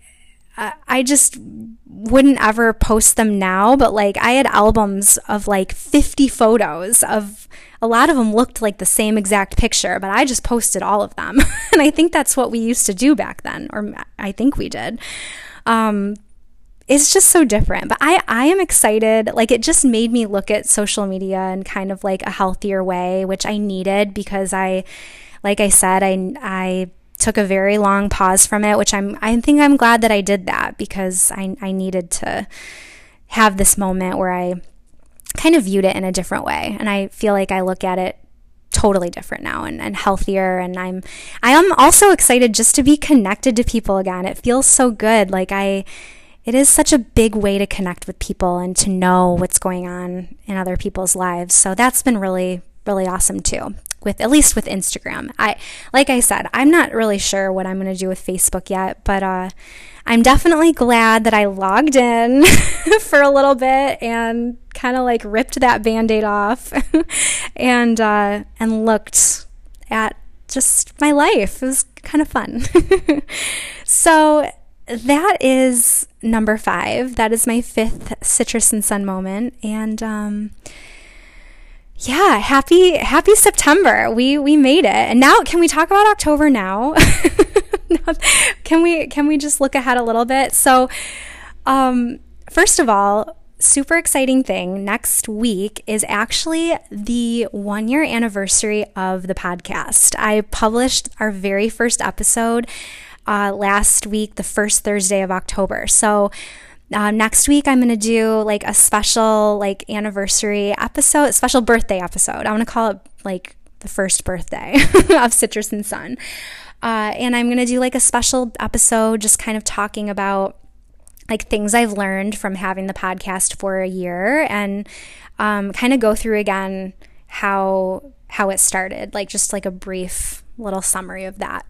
Speaker 1: I just wouldn't ever post them now, but like I had albums of like 50 photos of a lot of them looked like the same exact picture, but I just posted all of them. [laughs] and I think that's what we used to do back then, or I think we did. Um, it's just so different. But I, I am excited. Like it just made me look at social media in kind of like a healthier way, which I needed because I, like I said, I, I took a very long pause from it, which I'm, I think I'm glad that I did that because I, I needed to have this moment where I kind of viewed it in a different way. And I feel like I look at it totally different now and, and healthier and i'm i am also excited just to be connected to people again it feels so good like i it is such a big way to connect with people and to know what's going on in other people's lives. So that's been really, really awesome too. With at least with Instagram, I like I said, I'm not really sure what I'm going to do with Facebook yet, but uh, I'm definitely glad that I logged in [laughs] for a little bit and kind of like ripped that band-aid off [laughs] and uh, and looked at just my life. It was kind of fun. [laughs] so that is number five. That is my fifth citrus and sun moment. And um, yeah, happy happy September. We we made it. And now can we talk about October [laughs] now? can we can we just look ahead a little bit? So um, first of all, super exciting thing next week is actually the one year anniversary of the podcast. I published our very first episode uh, last week, the first Thursday of October. So uh, next week, I'm going to do like a special like anniversary episode, special birthday episode. I want to call it like the first birthday [laughs] of Citrus and Sun. Uh, and I'm going to do like a special episode just kind of talking about like things I've learned from having the podcast for a year and um, kind of go through again how how it started, like just like a brief little summary of that.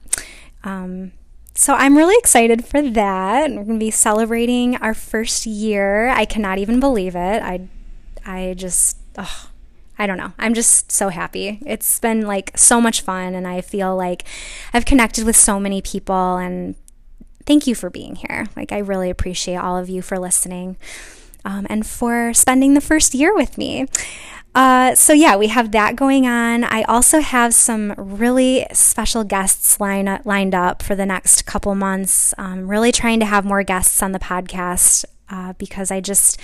Speaker 1: Um, so I'm really excited for that. We're going to be celebrating our first year. I cannot even believe it. I I just I don't know. I'm just so happy. It's been like so much fun and I feel like I've connected with so many people and thank you for being here. Like I really appreciate all of you for listening. Um, and for spending the first year with me. Uh, so yeah, we have that going on. I also have some really special guests line up, lined up for the next couple months. Um, really trying to have more guests on the podcast uh, because I just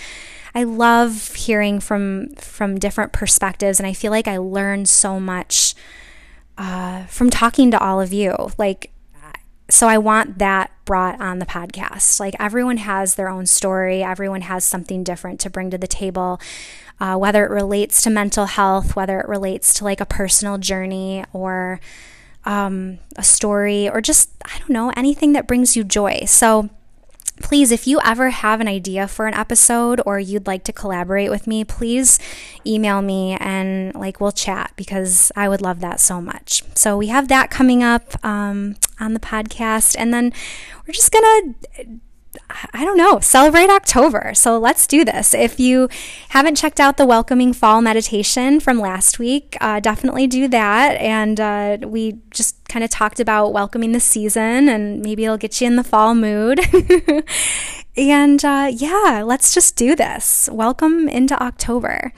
Speaker 1: I love hearing from from different perspectives, and I feel like I learn so much uh, from talking to all of you. Like so I want that brought on the podcast. Like everyone has their own story, everyone has something different to bring to the table. Uh, whether it relates to mental health, whether it relates to like a personal journey or um, a story, or just, I don't know, anything that brings you joy. So, please, if you ever have an idea for an episode or you'd like to collaborate with me, please email me and like we'll chat because I would love that so much. So we have that coming up um, on the podcast, and then we're just gonna I don't know, celebrate October. So let's do this. If you haven't checked out the Welcoming Fall meditation from last week, uh, definitely do that. And uh, we just kind of talked about welcoming the season, and maybe it'll get you in the fall mood. [laughs] and uh, yeah, let's just do this. Welcome into October.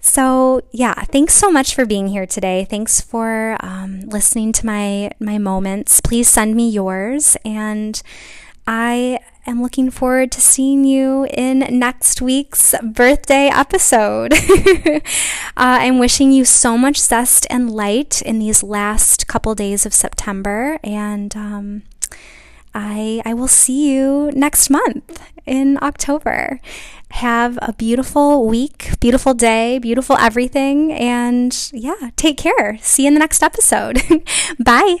Speaker 1: So yeah, thanks so much for being here today. Thanks for um, listening to my my moments. Please send me yours and. I am looking forward to seeing you in next week's birthday episode. [laughs] uh, I'm wishing you so much zest and light in these last couple days of September, and um, I, I will see you next month in October. Have a beautiful week, beautiful day, beautiful everything, and yeah, take care. See you in the next episode. [laughs] Bye.